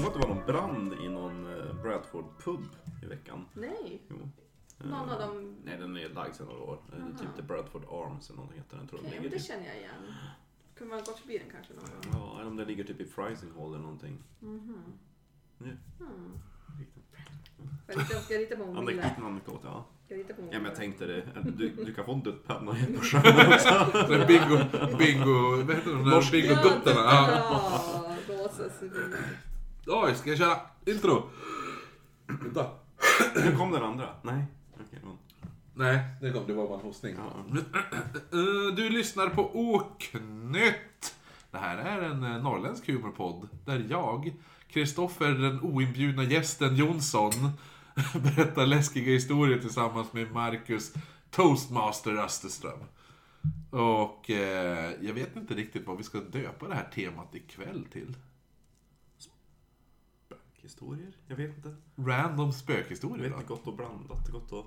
såg att det var någon brand i någon eh, Bradford pub i veckan. Nej, Jo. någon av dem... Nej, den är lagd sedan några år. Eh, Aha. Typ The Bradford Arms eller någonting heter den. Tror jag Okej, den men det typ. känner jag igen. Kunde man gått förbi den kanske någon gång? Ja, eller om den ligger typ i Frising Hall eller någonting. Mhm. Ja. Ska jag rita- Ska jag rita på mobilen? Anekdoten anekdot, ja. Jag rita på Ja, men jag tänkte det. Du, du kan få en duttpenna en på skärmen också. Bingo, bingo, vad heter de där bingoguttarna? Ja. Ja. Oj, ska jag köra intro? Vänta. Nu kom den andra. Nej. Okej, men- Nej, det kom, det var bara en hostning. Eh, Du lyssnar på Oknytt. Det här är en eh, norrländsk humorpodd där jag, Kristoffer den oinbjudna gästen Jonsson, berättar läskiga historier tillsammans med Marcus Toastmaster Österström. Och eh, jag vet inte riktigt vad vi ska döpa det här temat ikväll till. Historier? Jag vet inte. Random Jag spökhistorier vet då? inte, gott och blandat. Gott och,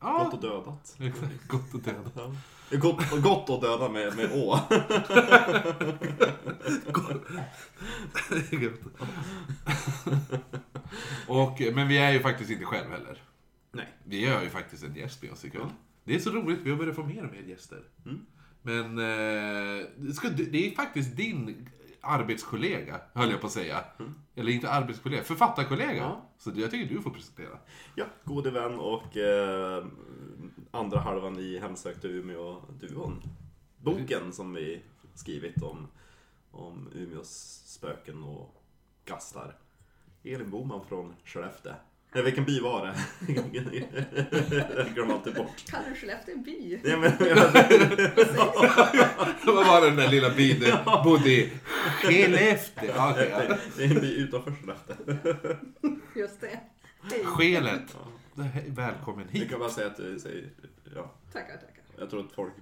Ja, gott och dödat. gott och döda. Ja. Gott, gott och döda med, med å. och, men vi är ju faktiskt inte själv heller. Nej. Vi har ju faktiskt en gäst med oss ikväll. Det är så roligt, vi har börjat få mer och mer gäster. Mm. Men eh, det är faktiskt din arbetskollega, höll jag på att säga. Eller inte arbetskollega, författarkollega. Mm. Ja. Så jag tycker du får presentera. Ja, gode vän och eh, andra halvan i Hemsökta Umeå-duon. Boken som vi skrivit om, om Umeås spöken och gastar. Elin Boman från Skellefteå. Nej, vilken by var det? jag glömmer alltid bort. Kallar du Skellefteå en by? Ja, men, Vad var det den där lilla byn du bodde i? Skellefteå. Ja, okej, ja. det är en by utanför Skellefteå. Just det. Hej. Skelet. Välkommen Jag hit. kan bara säga att jag säger, ja, Tackar, tackar. Jag tror att folk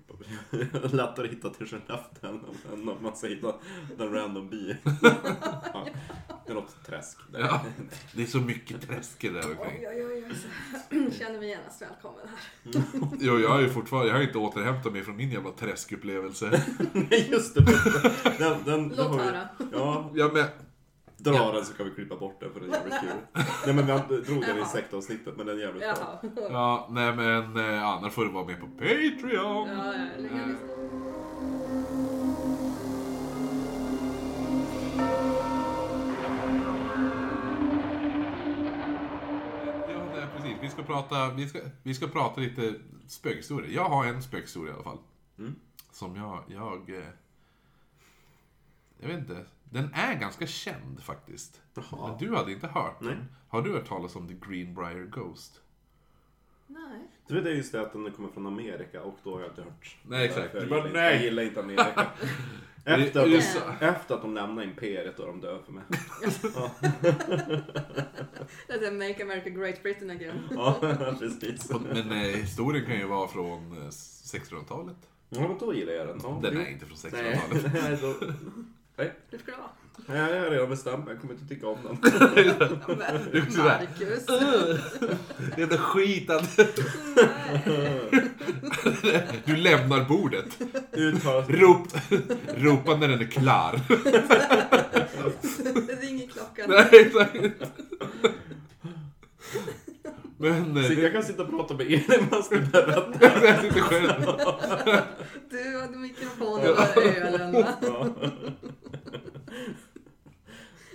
är lättare att hitta till Skellefteå än än om man säger hitta den random by. Ja, det är något träsk. där. Ja. Det är så mycket träsk där Oj, omkring. oj, oj. oj. Känner mig genast välkommen här. Jo, jag har ju fortfarande, jag har inte återhämtat mig från min jävla träskupplevelse. Nej, just det. Den, den, den Låt har vi- höra. Ja, Ja, men, dra Ja. den så kan vi klippa bort den för den är jävligt kul. Nej men vi drog den i sektavsnittet men den är jävligt bra. Ja, nej men eh, annars får du vara med på Patreon. Ja, ja, precis. Vi ska prata, vi ska, vi ska prata lite spökhistorier. Jag har en spökhistoria i alla fall. Mm. Som jag, jag... eh, Jag vet inte. Den är ganska känd faktiskt. Jaha. Men du hade inte hört Nej. den. Har du hört talas om The Greenbrier Ghost? Nej. Du vet det är just det att den kommer från Amerika och då har jag inte hört. Nej, exakt. Jag, bara, gillar, inte- nej. jag gillar inte Amerika. Efter att, de, efter att de lämnar imperiet då är de döda för mig. Det är Make America Great Britain again. ja precis. Men eh, historien kan ju vara från eh, 1600-talet. Ja men då gillar jag den. Ja, Den jo. är inte från Nej, 1600-talet. Nej. Det ska vara. Nej, jag har redan bestämt mig. Jag kommer inte tycka om den. Är där. Marcus. Det är det skitande. Nej. Du lämnar bordet. Uttalas Rop, ropa när den är klar. Det ringer klockan. Nej, exakt. Men... eh, Så jag kan sitta och prata med Elin medan ska berätta. Jag sitter själv. Du hade mikrofonen och ölen va? Ja.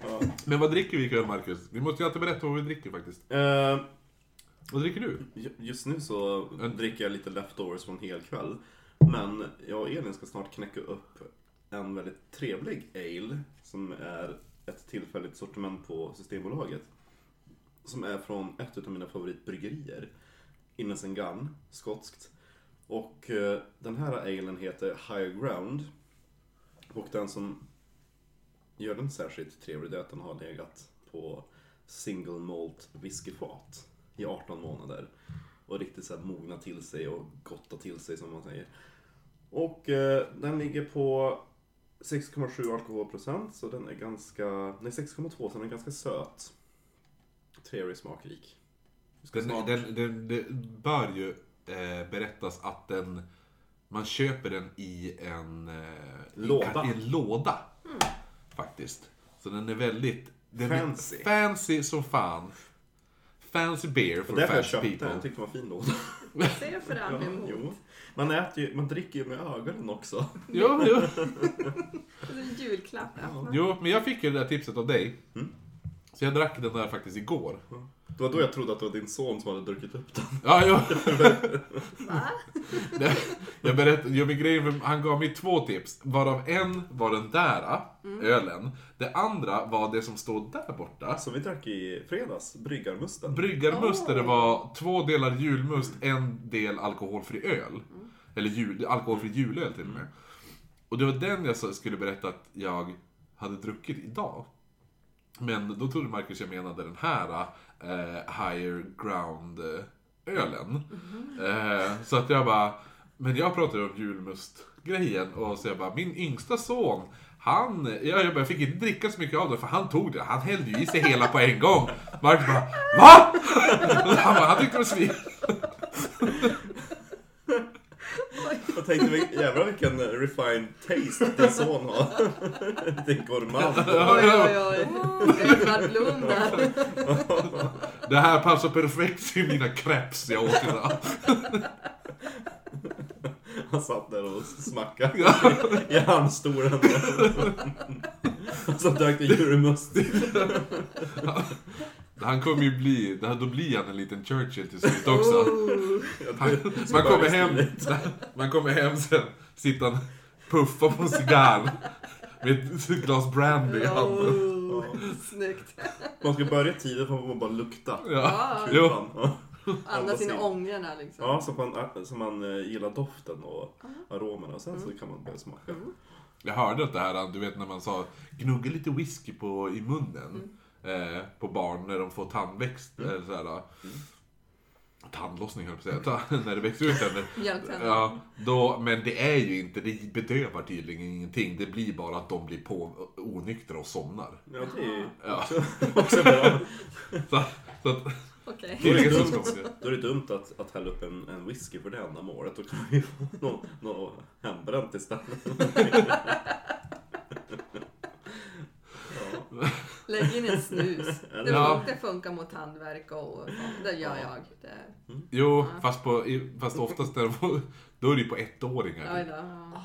Ja. Men vad dricker vi ikväll, Marcus? Vi måste ju alltid berätta vad vi dricker faktiskt. Eh, Vad dricker du? ju- just nu så dricker jag lite leftovers från hel kväll. Men jag och Elin ska snart knäcka upp en väldigt trevlig ale som är ett tillfälligt sortiment på Systembolaget. Som är från ett av mina favoritbryggerier. Innes Gun, skotskt. Och eh, den här alen heter High Ground. Och den som gör den särskilt trevlig är att den har legat på single malt whiskyfat i 18 månader. Och riktigt så här mogna till sig och gotta till sig som man säger. Och eh, den ligger på 6,7 alkoholprocent så den är ganska, nej 6,2 så den är ganska söt. Trevlig smakrik. Den, den, den, det bör ju eh, berättas att den... Man köper den i en... Eh, Låda. I en låda. Faktiskt. Så den är väldigt Den är Fancy. Fancy som fan. Fancy beer for därför jag fancy köpte den. people. Jag tyckte den var fin låda. Jag ser fram Ja, emot. jo. Man, äter ju, man dricker ju med ögonen också. Jo, jo. Julklapp. Ja. jo, men jag fick ju det där tipset av dig. Mm. Så jag drack den där faktiskt igår. Det var då jag trodde att det var din son som hade druckit upp den. Ja, jo. Va? Jag berättade, jo, men grejen, han gav mig två tips. Varav en var den där ölen. Det andra var det som stod där borta. Som vi drack i fredags, Bryggarmusten. Bryggarmust där det var två delar julmust, en del alkoholfri öl. Eller jul, alkoholfri julöl till och med. Och det var den jag skulle berätta att jag hade druckit idag. Men då trodde Marcus jag menade den här eh, Higher Ground eh, ölen. Eh, så att jag bara, men jag pratade om julmustgrejen och så jag bara, min yngsta son han, jag, jag bara, fick inte dricka så mycket av det för han tog det, han hällde ju i sig hela på en gång. Marcus bara, VA? Han, bara, han tyckte det var svin. Jag tänkte, jävlar vilken refined taste din son har. Vilken gourmand. Oj, oj, oj. Edvard Blom där. Det här passar perfekt till mina crepes jag åt idag. Han satt där och smackade Ja. i handstolen. Och så drack det julmust. Han kommer ju bli, då blir han en liten Churchill till slut också. Oh. Man kommer hem, man kommer hem sen, sitter han puffa på en cigarr med ett glas brandy i handen. Oh. Snyggt. Man ska börja tidigt för man bara lukta. Ja. Ja. Jo. Ja. Andas in i ångorna liksom. Ja, så man, så man eh, gillar doften och aromerna. Och sen så kan man börja smaka. Jag hörde att det här, du vet när man sa gnugga lite whisky på, i munnen eh, på barn när de får tandväxt. Eller sådär, tandlossning höll jag på att säga, när det växer ut tänder. Ja, då, men det är ju inte, det bedövar tydligen ingenting. Det blir bara att de blir på onyktra och somnar. Ja, det är ju Ja. också, bra. Så, så att, Okej. Då är det dumt, då är det dumt att, att hälla upp en, en whisky för det ändamålet. Då kan vi få något nå hembränt istället. ja. Lägg in en snus. Det, Ja. det funkar mot tandvärk och. Det gör jag. Det, jo, fast, på, fast oftast de får, då är det ju på ettåringar. oj då. Ja.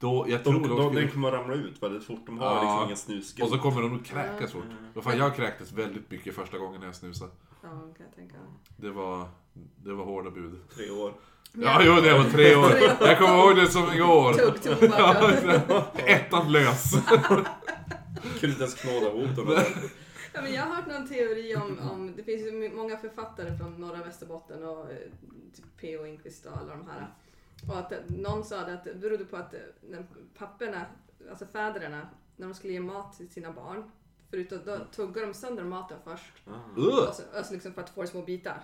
Då, jag De, tror de, de, den skulle, kommer ramla ut väldigt fort. De har Ja. liksom ingen snusgubbe. och så kommer de nog kräkas fort. Vad fan, jag kräktes väldigt mycket första gången när jag snusade. Ja, kan jag tänka. Det var, det var hårda bud. Tre år. Ja, jo, det var tre år. Jag kommer ihåg det som igår. Tugg. Ettan lös. Kunde inte ens knåda ihop. Ja, men jag har hört någon teori om, om det finns ju många författare från norra Västerbotten och eh, typ P.O. Enquist och alla de här. Och att eh, någon sa det att det berodde på att eh, när papporna, alltså fäderna, när de skulle ge mat till sina barn, förutom då tuggar de sönder maten först. Ugh. Alltså, alltså liksom för att få små bitar.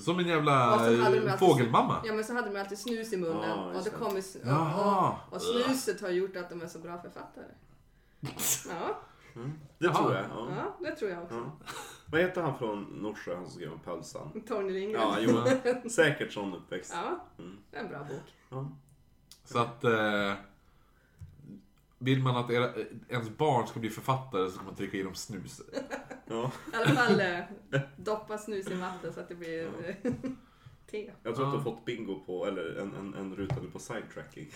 Som en jävla Och alltid- fågelmamma. Ja men så hade de alltid snus i munnen Ja, och, det kom, s- Jaha. och, och snuset har gjort att de är så bra författare. Ja, Det Jaha. tror jag. Ja. ja det tror jag också. Ja. Vad heter han från Norsjö, han som skrev om pölsan? Torgny Lindgren. Ja, jo. Säkert sån uppväxt. Ja, Mm. det är en bra bok. Ja. Så att... Eh, vill man att era, ens barn ska bli författare så ska man trycka i dem snus. Ja. I alla fall eh, doppa snus i vatten så att det blir eh, te. Jag tror att du Ja. har fått bingo på, eller en, en, en ruta på sidetracking.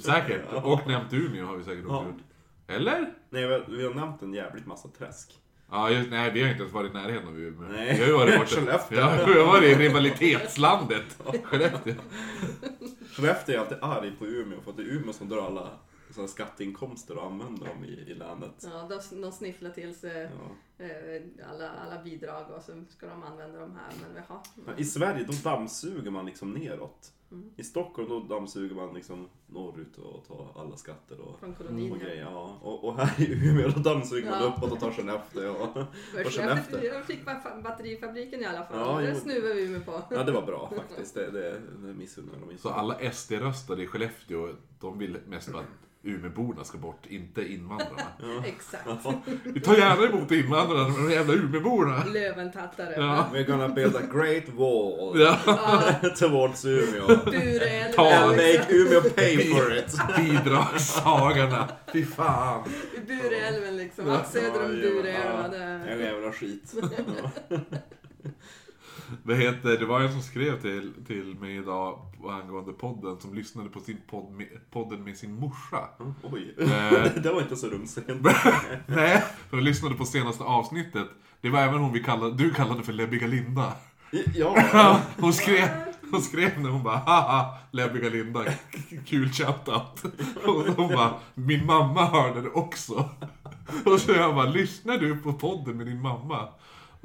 Säkert. Ja. Och nämnt Umeå har vi säkert också Ja. gjort. Eller? Nej, vi har, vi har nämnt en jävligt massa träsk. Ja, just, nej, vi har inte ens varit i närheten av Umeå. Nej. Vi har ju varit borta. Skellefteå. Ja, vi har varit i rivalitetslandet. Skellefteå. Skellefteå är alltid arg på Umeå för att det är Umeå som drar alla sådana skatteinkomster och använder dem i, i länet. Ja, de, de snifflar till sig Ja. Eh, alla, alla bidrag och så ska de använda de här. Men vi har, Ja, I Sverige då dammsuger man liksom neråt. Mm. I Stockholm då dammsuger man liksom norrut och tar alla skatter och, från och grejer. Ja. Och, och här i Umeå då dammsuger man Ja. uppåt och tar Skellefteå. Och, och Jag, Skellefteå. fick, jag fick bara fa- batterifabriken i alla fall. Ja, det jo. snuvar vi med på. Ja, det var bra faktiskt. Det, det, det missunnar de inte. Så alla SD-röstare i Skellefteå, de vill mest att Umeåborna ska bort, inte invandrarna. Exakt. Ja. Vi tar gärna emot invandrare. Andra, de jävla Umeåborna. Löventattare. Ja. We're gonna build a great wall Ja. towards Umeå. Bureälven. Ta- And liksom. make Umeå pay for it. Bidragssagarna. Fy fan. Bureälven liksom. Allt söder om Bureälven. det- En jävla skit. Vad heter, det var en som skrev till, till mig idag angående podden som lyssnade på sin podd med, podden med sin morsa. Oj, Eh. det var inte så rumsrent. Nej, för de lyssnade på senaste avsnittet. Det var även hon vi kallade, du kallade för Lebbiga Linda. Ja, Hon skrev, hon skrev när hon bara haha, Lebbiga Linda, kul shoutout. Och hon bara, min mamma hörde det också. Och så jag bara, lyssnar du på podden med din mamma?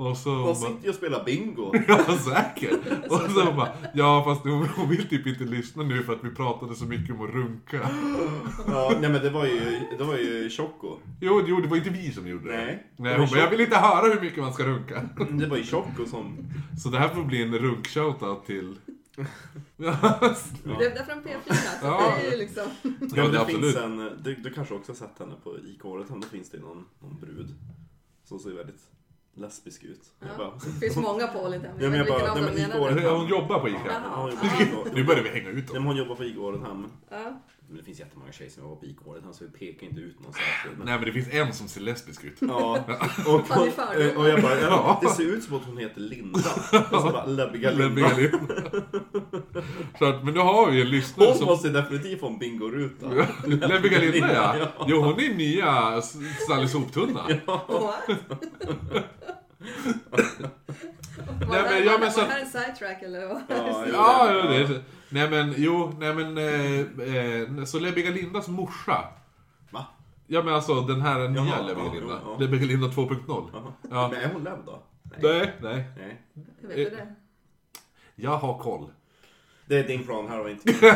Och så hon de bara, sitter ju och spelar bingo. Ja, säkert. Och så hon bara, ja fast hon, hon vill typ inte lyssna nu för att vi pratade så mycket om att runka. Ja, nej men det var ju, det var ju Choco. Jo, jo, det var inte vi som gjorde det. Nej. Nej hon bara, jag vill inte höra hur mycket man ska runka. Det var ju Choco som... Så det här får bli en runk-shoutout till... Ja, Det är från P4. Så Ja. det är ju liksom. Ja, Ja, det det finns absolut. en, du, du kanske också har sett henne på IK-året, då finns det någon, någon brud. Som ser väldigt lesbisk ut. Ja. bara, Det finns många på lite. Ja, men jag bara- nej, men hon jobbar på ICA. Ja, hon Ja. jobbar på Nu börjar vi hänga ut Nej, dem. men hon jobbar på IK-året Ja. Men det finns jättemånga tjejer som jobbar på IK-året så vi pekar inte ut någon särskild. Men... Nej men det finns en som ser lesbisk ut. Ja, och, fördomar? och jag bara, ja, Ja. det ser ut som att hon heter Linda. Och så bara, Lebbiga Linda. Så att, men nu har vi en lyssnare Hon som... måste definitivt få en bingoruta. Lebbiga Linda ja. Ja. Jo hon är nya Sally Soptunna. What? Nej, Var men- det- ja, var men det så- här en sidetrack eller vad? Ja, Ja, ja, det är. Nej men jo, nej men... Eh, eh, så Lebbiga Lindas morsa. Va? Ja men alltså den här nya Jaha, Lebbiga ja, Linda. ja. Lebbiga Linda 2.0. Jaha. Ja. Men är hon Lev då? Nej, nej. Nej. Jag vet inte det. Jag har koll. Det är din plan, här har vi inte.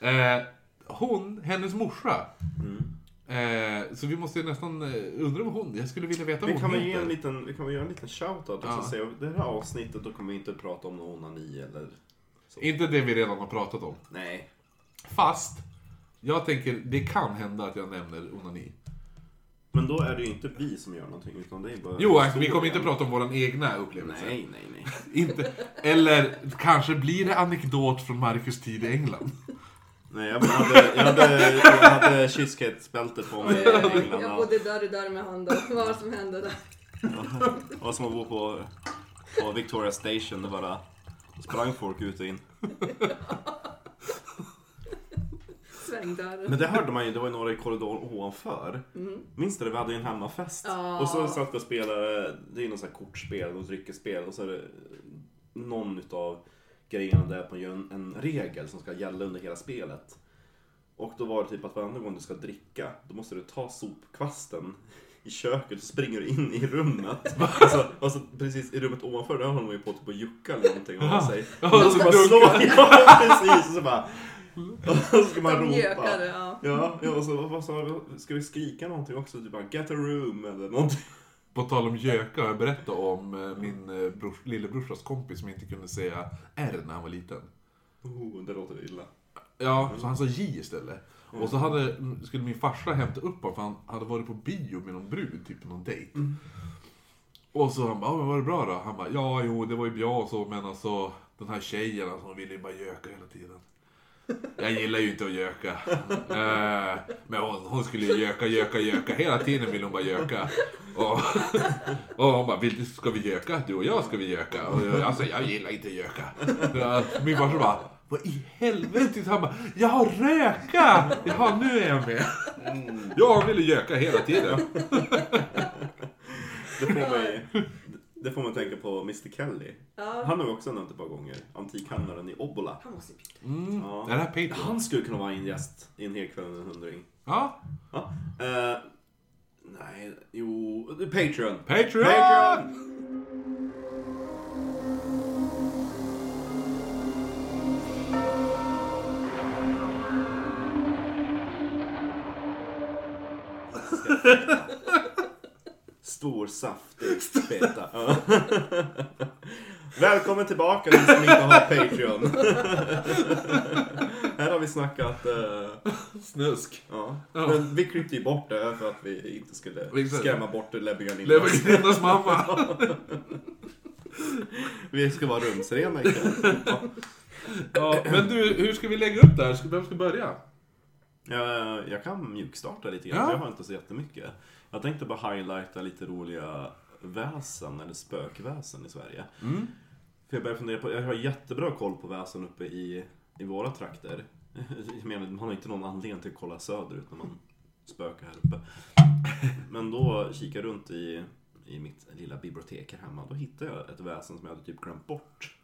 Eh, hon, hennes morsa. Mm. Eh, så vi måste ju nästan eh, undra vad hon... Jag skulle vilja veta Vi vad kan hon ge heter. en liten, vi kan väl göra en liten shoutout och Ja. så säga det här avsnittet då kommer vi inte prata om någon onani eller så. Inte det vi redan har pratat om. Nej. Fast, jag tänker, det kan hända att jag nämner onani. Men då är det ju inte vi som gör någonting utan det är bara Jo, vi historien. kommer inte prata om våran egna upplevelse. Nej, nej, nej. Inte, eller kanske blir det anekdot från Marcus tid i England. Nej, jag hade, jag hade, jag hade kyskhetsbälte på mig i England. Jag och- bodde dörr i dörr med han då. Vad som hände där? Det var som att bo på, på Victoria Station. Det bara sprang folk ut och in. Men det hörde man ju, det var ju några i korridoren ovanför. Minns du det? Vi hade ju en hemmafest. Ja. Och så satt vi och spelade, det är något sånt här kortspel, något dryckesspel. Och så är det någon utav grejerna där att man gör en, en regel som ska gälla under hela spelet. Och då var det typ att varenda gång du ska dricka, då måste du ta sopkvasten i köket och springer du in i rummet. alltså, alltså precis i rummet ovanför, där håller man ju på typ att jucka eller någonting av sig. Ja, Och så bara slå, ja precis, och så bara... Och så ska man ropa. gökade, ja. Ja, och så vad sa? Ska vi skrika någonting också? Typ bara get a room eller någonting. På tal om göka har jag berättat om eh, min eh, brors, lillebrorsas kompis som inte kunde säga R när han var liten. Oh, det låter illa. Ja, så han sa J istället. Och så hade, skulle min farsa hämta upp honom för han hade varit på bio med någon brud, typ någon dejt. Och så han bara, "Ja, men var det bra då? Han bara, ja jo det var ju bra och så men alltså den här tjejen alltså, hon ville ju bara göka hela tiden. Jag gillar ju inte att göka. Eh, men hon, hon skulle ju göka, göka, göka. Hela tiden ville hon bara göka. Och, och hon bara, Vill, ska vi göka? Du och jag ska vi göka. Och jag, alltså jag gillar inte att göka. Min farsa bara, vad i helvete? Han bara, jag har röka! Jaha, nu är jag med. Jag ville göka hela tiden. Det får mig... Det får man tänka på Mr Kelly. Ja. Han har vi också nämnt ett par gånger. Antikhandlaren i Obbola. Han måste ju byta. Mm. Ja. Är det här Patreon? Han skulle kunna vara en gäst i en hel kväll med en hundring. Ja. Ja. Eh, nej, jo... Patreon. Patreon! Patreon! Stor, saftig feta. Ja. Välkommen tillbaka ni som inte har Patreon. Här har vi snackat... eh, Snusk. ja. Ja. Men vi klippte ju bort det för att vi inte skulle Exakt. skrämma bort Lebbigan Lever kvinnas mamma. Vi ska vara rumsrena ikväll. Ja, men du, hur ska vi lägga upp det här? Ska- Vem ska börja? Jag, jag kan mjukstarta lite grann, Ja. jag har inte så jättemycket. Jag tänkte bara highlighta lite roliga väsen, eller spökväsen i Sverige. Mm. För jag börjar fundera på, jag har jättebra koll på väsen uppe i, i våra trakter. Jag menar, man har inte någon anledning till att kolla söderut när man spökar här uppe. Men då kikade jag runt i, i mitt lilla bibliotek här hemma. Då hittade jag ett väsen som jag hade typ glömt bort.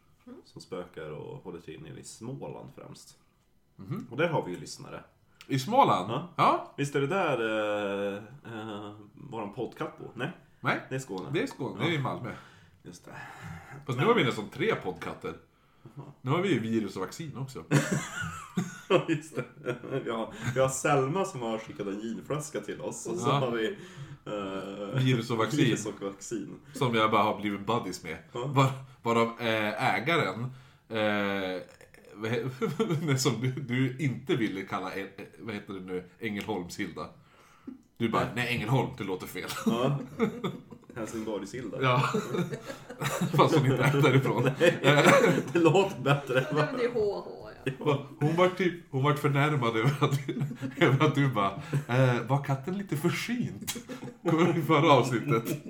Som spökar och håller till nere i Småland främst. Och där har vi ju lyssnare. I Småland? Ja. ja. Visst är det där eh, eh, våran poddkatt bor? Nej, Nej, det är Skåne. det är Skåne. Det är i Malmö. Just det. Fast nu har vi nästan tre poddkatter. Nu har vi ju virus och vaccin också. Just det. Vi har, vi har Selma som har skickat en ginflaska till oss. Och så Ja. har vi eh, Virus och vaccin. virus och vaccin. Som jag bara har blivit buddies med. Ja. Var, varav eh, ägaren, eh, som du, du inte ville kalla, eh, eh, vad heter det nu, Ängelholmshilda. Du bara, nej Ängelholm, det låter fel. Ja. Helsingborgshilda. Ja. Fast hon inte är därifrån. Det låter bättre. Men det är HH ja. Hon var typ, hon var förnärmad över att, över att du bara, eh, var katten lite försynt? Kommer du förra avsnittet?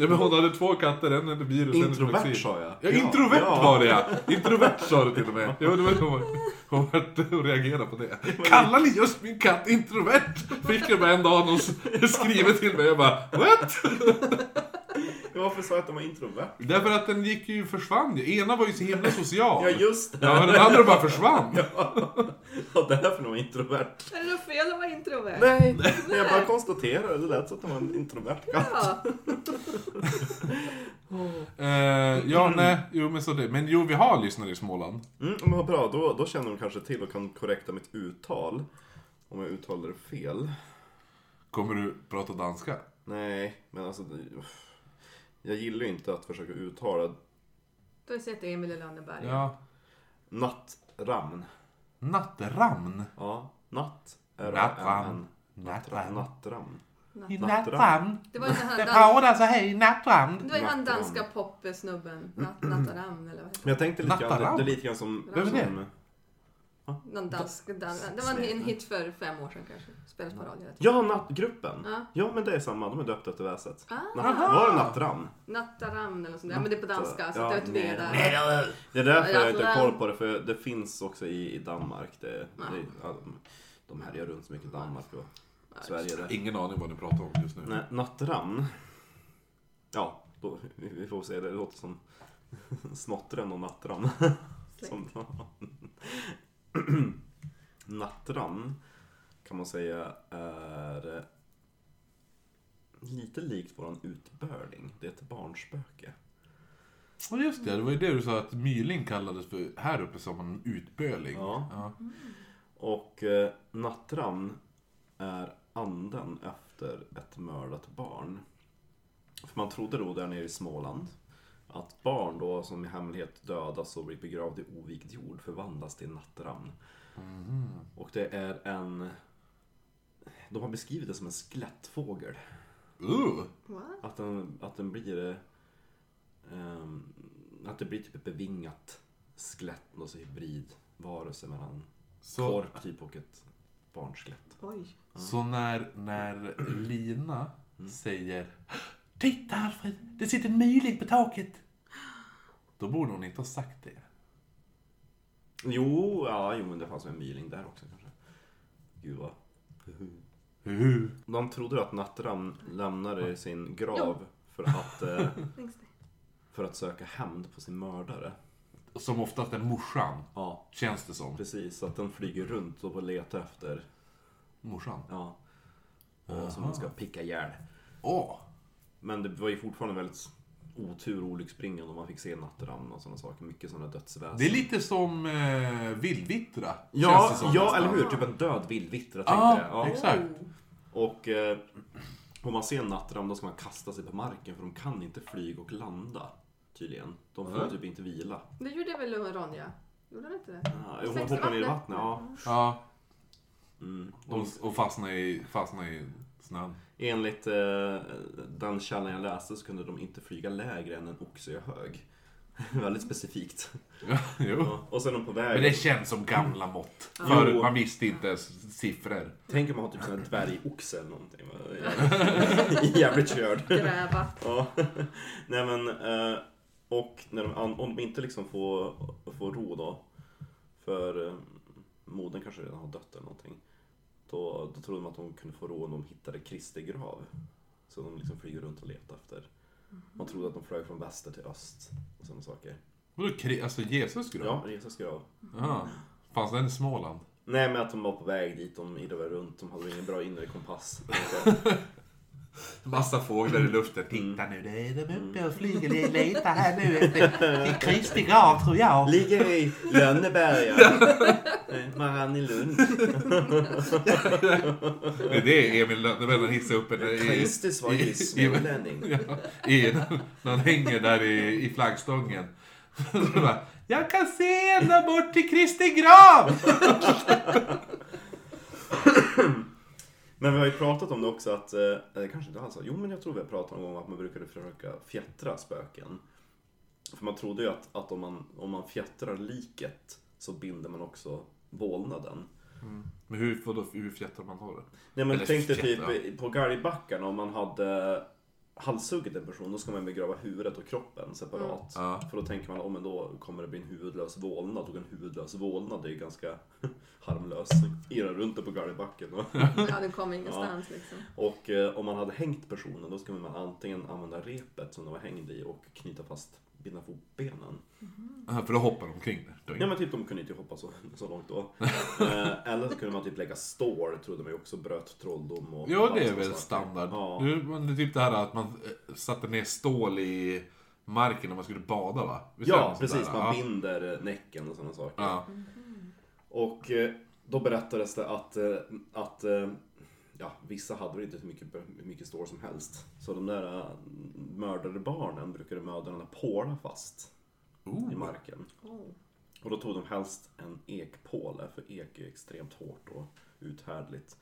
Ja men hon hade två katter, en hade virus, en hade Introvert sa jag. Ja, introvert var det ja! Introvert sa du till och med. Ja, det var hon, hon, var- hon reagerade på det. Kallar ni just min katt introvert? Fick jag bara en dag någon skriver till mig. Jag bara, what? Varför sa jag att de var introvert? Därför att den gick ju försvann ju. Ena var ju så himla social. Ja, just det. Ja, den andra bara försvann. Ja, därför de var introvert. Är det fel att vara introvert? Nej, jag bara konstaterar. Det lät som att de var en introvert katt. Ja. Eh, ja, nej, jo men så det. Men jo, vi har lyssnare i Småland. Mm, men vad bra, då, då känner de kanske till och kan korrekta mitt uttal. Om jag uttalar det fel. Kommer du prata danska? Nej, men alltså... uff. Jag gillar ju inte att försöka uttala Du har ju sett Emil i Lönneberga. Ja. nattramn. Nattramn. Ja, natt. Nattramn. Nattramn. Nattramn. Nattramn. I Nattramn. Det var ju den här Det hej nattramn. Det var ju han danska popsnubben. Nat Nattaram eller vad heter Men jag tänkte lite grann, det, Nattaram? det är lite grann som... Vem är det? som det? Någon dansk... Dan... Det var en, hit för fem år sedan kanske. Spelas på radio. ja, nattgruppen. Ja. Ja, men det är samma. De är döpta efter väset. Ah. Natt, var det nattramn? Nattaram eller något sånt. Ja men det är på danska så Ja, det är ett V nej. där. Det är därför jag inte har Nattram. koll på det, för det finns också i, i Danmark. Det, det, ja, de, de härjar runt så mycket i Danmark och Sverige. Där. Ingen aning vad ni pratar om just nu. Nej, nattramn. Ja, då, vi vi får se. Det låter som snottren och nattramn. som, nattramn kan man säga är eh, lite likt våran utbörling. Det är ett barnspöke. Ja just det, det var ju det du sa att myling kallades för här uppe som en utböling. Ja. Ja. Och eh, nattramn är anden efter ett mördat barn. För man trodde då där nere i Småland att barn då som i hemlighet dödas och blir begravda i ovigd jord förvandlas till nattramn. Och det är en... De har beskrivit det som en skelettfågel. Uh? Att den, att den blir... ehm, att det blir typ ett bevingat skelett, sån hybridvarelse mellan så, korp typ och ett barnskelett. Oj. så när, när Lina säger Titta Alfred, det sitter en myling på taket. Då borde hon inte ha sagt det. Jo, ja, jo men det fanns en myling där också kanske. Gud vad... De trodde att Nattram lämnade sin grav för att, eh, för att söka hämnd på sin mördare. Som oftast är morsan, Ja, känns det som. precis. Så att den flyger runt och får leta efter, Morsan. ja, eh, som man ska picka ihjäl. Åh! Men det var ju fortfarande väldigt otur och olycksbringande om man fick se Nattram och sådana saker. Mycket sådana dödsväsen. Det är lite som eh, vildvittra. Ja, som ja nästan. eller hur? Typ en död vildvittra tänkte Ja, jag. Ja. exakt. Och eh, om man ser en nattram då ska man kasta sig på marken för de kan inte flyga och landa. Tydligen. De får Mm. typ inte vila. Det gjorde väl Ronja? Gjorde han inte det? Ja, hon Sex hoppade ner i vattnet. vattnet, ja. Ja, Mm. och, och fastnade i, fastnade i snön. Enligt eh, den källan jag läste så kunde de inte flyga lägre än en oxe är hög. Väldigt specifikt. Ja, jo. Ja. Och sen de på väg. Men det känns som gamla mått. Jo. För man visste inte ens siffror. Tänk om man har typ här dvärgoxe eller någonting. Jävligt- Jävligt körd. Gräva. Ja. Nej men, eh, och när de, om de inte liksom får, får ro då, för eh, modern kanske redan har dött eller någonting. Då, då trodde de att de kunde få ro om de hittade Kristi grav. Så de liksom flyger runt och letar efter. Man trodde att de flög från väster till öst och sådana saker. Vadå, alltså Jesus grav? Ja, Jesus grav. Jaha. Fanns den i Småland? Nej men att de var på väg dit, de irrade runt, de hade ingen bra inre kompass. Massa fåglar i luften. Mm. Titta nu, det är de uppe och flyger. Letar här nu efter i Kristi grav tror jag. Ligger i Lönneberga. Nej, Mariannelund. Det är det Emil Lönneberg hissar upp en i... Kristus var ju i- smålänning. Ja, i, när han hänger där i, i flaggstången. Bara, Jag kan se ända bort till Kristi grav! Men vi har ju pratat om det också att, eh, kanske inte alls, jo men jag tror vi har pratat någon gång om att man brukade försöka fjättra spöken. För man trodde ju att, att om, man, om man fjättrar liket så binder man också vålnaden. Men hur, vadå, hur fjättrar man då? Nej men Eller tänk dig typ på galgbackarna om man hade halshuggit en person, då ska man begrava huvudet och kroppen separat. Ja. För då tänker man, oh, men då kommer det bli en huvudlös vålnad och en huvudlös vålnad är ju ganska harmlös. Irrar runt det på galgbacken. Och, Ja, den kom ingenstans liksom. och eh, om man hade hängt personen då skulle man antingen använda repet som den var hängd i och knyta fast, binda ihop benen. Ja, För då hoppar de omkring där. Ja men typ de kunde inte hoppa så, så långt då. eh, eller så kunde man typ lägga stål, trodde man ju också bröt trolldom och Ja, det är väl saker. standard. Ja. Det är typ det här att man eh, satte ner stål i marken när man skulle bada va? Visst Ja, precis. där? Man ja. binder eh, näcken och sådana saker. Ja. Och eh, då berättades det att, att ja, vissa hade väl inte hur mycket, hur mycket stål som helst. Så de där eh, mördade barnen brukade mödrarna påla fast i Oh. marken. Oh. Och då tog de helst en ekpåle, för ek är extremt hårt och uthärdligt.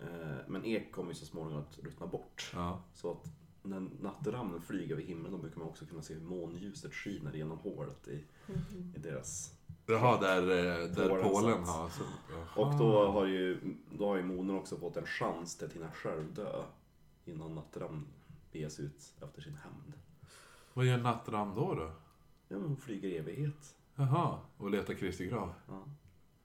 Eh, Men ek kommer ju så småningom att ruttna bort. Ja. Så att när natteramnen flyger över himlen då brukar man också kunna se hur månljuset skiner genom hålet i, i deras... Jaha, där, eh, där Polen har... Så, Och då har ju, då har ju modern också fått en chans till att hinna själv dö innan natteramnen beger sig ut efter sin hämnd. Vad gör Nattram då då? Ja, hon flyger i evighet. Jaha, och letar Kristi grav. Ja.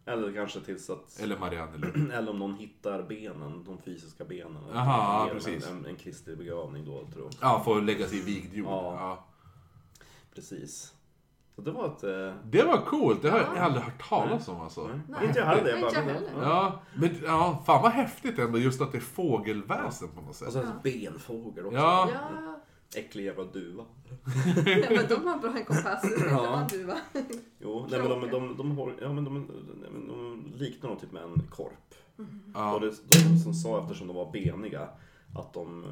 Eller kanske tills att... Eller Marianne. Eller om någon hittar benen, de fysiska benen. och Aha, ger dem precis. En, en, en kristlig begravning då, tror jag. Ja, får lägga sig i vigd jord. Ja. Ja. Precis. Så det var ett... Eh, Det var coolt, det har jag Ja. aldrig hört talas om alltså. nej. Inte jag heller. Jag Inte bara, heller. Ja. Ja, men ja, fan vad häftigt ändå just att det är fågelväsen på något sätt. Och så benfågel också. Ja. Ja, Äcklig jävla duva. men de har bra en kompass. Ja. du va? Jo, nej, men de, de, de, har, ja, men de, nej, men de liknar nog typ med en korp. Ja. Och det, de som sa, eftersom de var beniga, att, de, eh,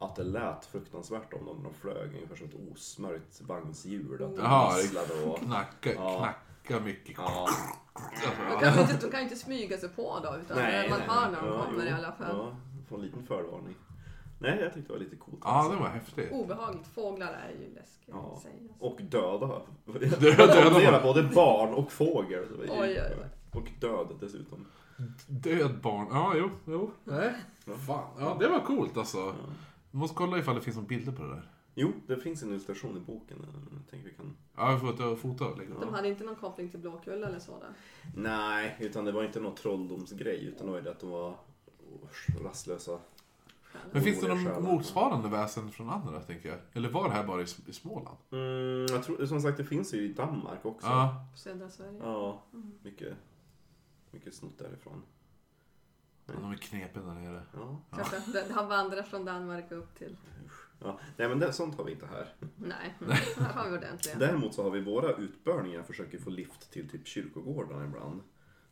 att det lät fruktansvärt om dem när de flög. Ungefär som ett osmörjt vagnshjul. Att de Jaha, det- och... Knacka, Ja. knacka mycket. Ja, De kan ju inte, de kan ju inte smyga sig på då utan nej, man nej, hör när de ja, kommer jo, i alla fall. Ja, får en liten förvarning. Nej, jag tyckte det var lite coolt. Ja, alltså. det var häftigt. Obehagligt. Fåglar är ju läskiga Ja. Och döda. Döda, döda döda. både barn och fågel. Oj, oj, oj. Och död dessutom. Död barn. Ja, jo, jo. Nej. Fan. Ja, det var coolt alltså. Ja. Måste kolla ifall det finns några bilder på det där. Jo, det finns en illustration i boken. Jag tänker vi kan... Ja, vi får ta foto och lägga. De hade inte någon koppling till Blåkulla eller så där. Nej, utan det var inte någon trolldomsgrej. Utan det var ju det att de var rastlösa. Men finns det någon motsvarande väsen från andra, tänker jag? Eller var det här bara i, i Småland? Mm, jag tror, som sagt, det finns ju i Danmark också. Ja. Södra Sverige. Ja, mycket, mycket snott därifrån. De är knepen där nere. Ja. Kanske det har vandrat från Danmark upp till... Ja. Nej, men det, sånt har vi inte här. Nej, här har vi ordentliga. Däremot så har vi våra utbörningar försöker få lift till typ kyrkogårdarna ibland.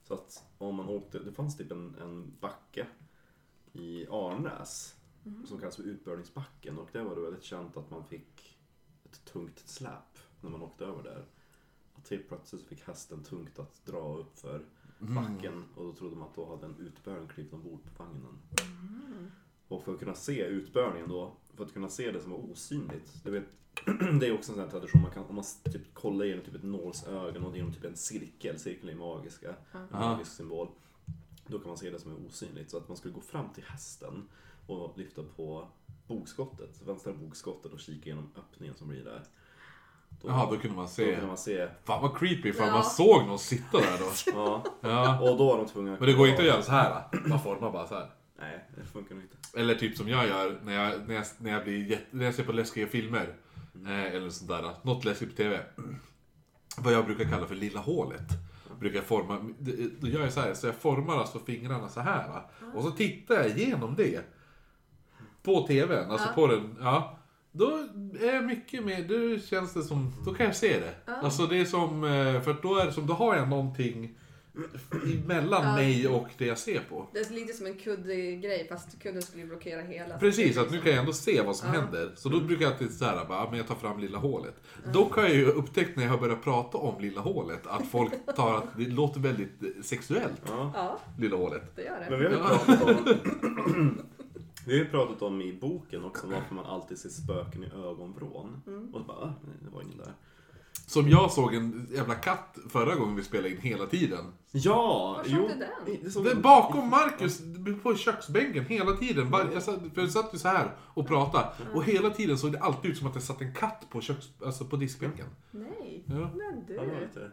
Så att om man åkte, det fanns typ en, en backe i Arnäs som kallas för utbörningsbacken och där var det väldigt känt att man fick ett tungt släp när man åkte över där. Att helt plötsligt så fick hästen tungt att dra upp för Mm. backen och då trodde man att då hade en utbörning klivit ombord på vagnen. Och för att kunna se utbörningen då, för att kunna se det som var osynligt. Du vet, det är också en sån här tradition, man kan, om man typ kollar genom typ ett nålsögon och genom typ en cirkel, cirkeln är magiska, en Aha. magisk symbol. Då kan man se det som är osynligt. Så att man skulle gå fram till hästen och lyfta på bogskottet, vänstra bogskottet och kika genom öppningen som blir där. Då, Jaha, då kunde man då se. kan man se, Fan vad creepy, fan Ja. man såg någon sitta där då. ja, Ja. och då var de tvungna att Men det går inte att göra så här. Man formar bara så här. Nej, det funkar nog inte. Eller typ som jag gör när jag, när jag, när jag, blir jätte, när jag ser på läskiga filmer. Eh, eller sånt där. Något läskigt på TV. Vad jag brukar kalla för lilla hålet. Brukar jag forma, då gör jag så här, så jag formar alltså fingrarna så här. Och så tittar jag igenom det. På TVn, alltså Ja. på den. Ja. Då är jag mycket mer, då känns det som, då kan jag se det. Alltså det är som, eh, för då är det som, då har jag någonting emellan Ja. mig och det jag ser på. Det är lite som en kuddgrej fast kudden skulle ju blockera hela. Precis, att nu kan jag ändå se vad som Ja. händer. Så då brukar jag alltid så här, bara, ja, men jag tar fram lilla hålet. Dock har jag ju upptäckt när jag har börjat prata om lilla hålet att folk tar att det låter väldigt eh, sexuellt, Ja. Ja, lilla hålet. det gör det. Men vi har ju Ja. pratat om Vi har ju pratat om i boken också varför man alltid ser spöken i ögonvrån. Och så bara, ah, nej, det var ingen där. Som jag såg en jävla katt förra gången vi spelade in hela tiden. Ja! Var såg du den? det såg Det jag- bakom Marcus, på köksbänken hela tiden. Var, jag, satt, för jag satt ju så här och pratade. Och hela tiden såg det alltid ut som att det satt en katt på, köks, alltså på diskbänken. Nej, Ja. men Ja, det var du. lite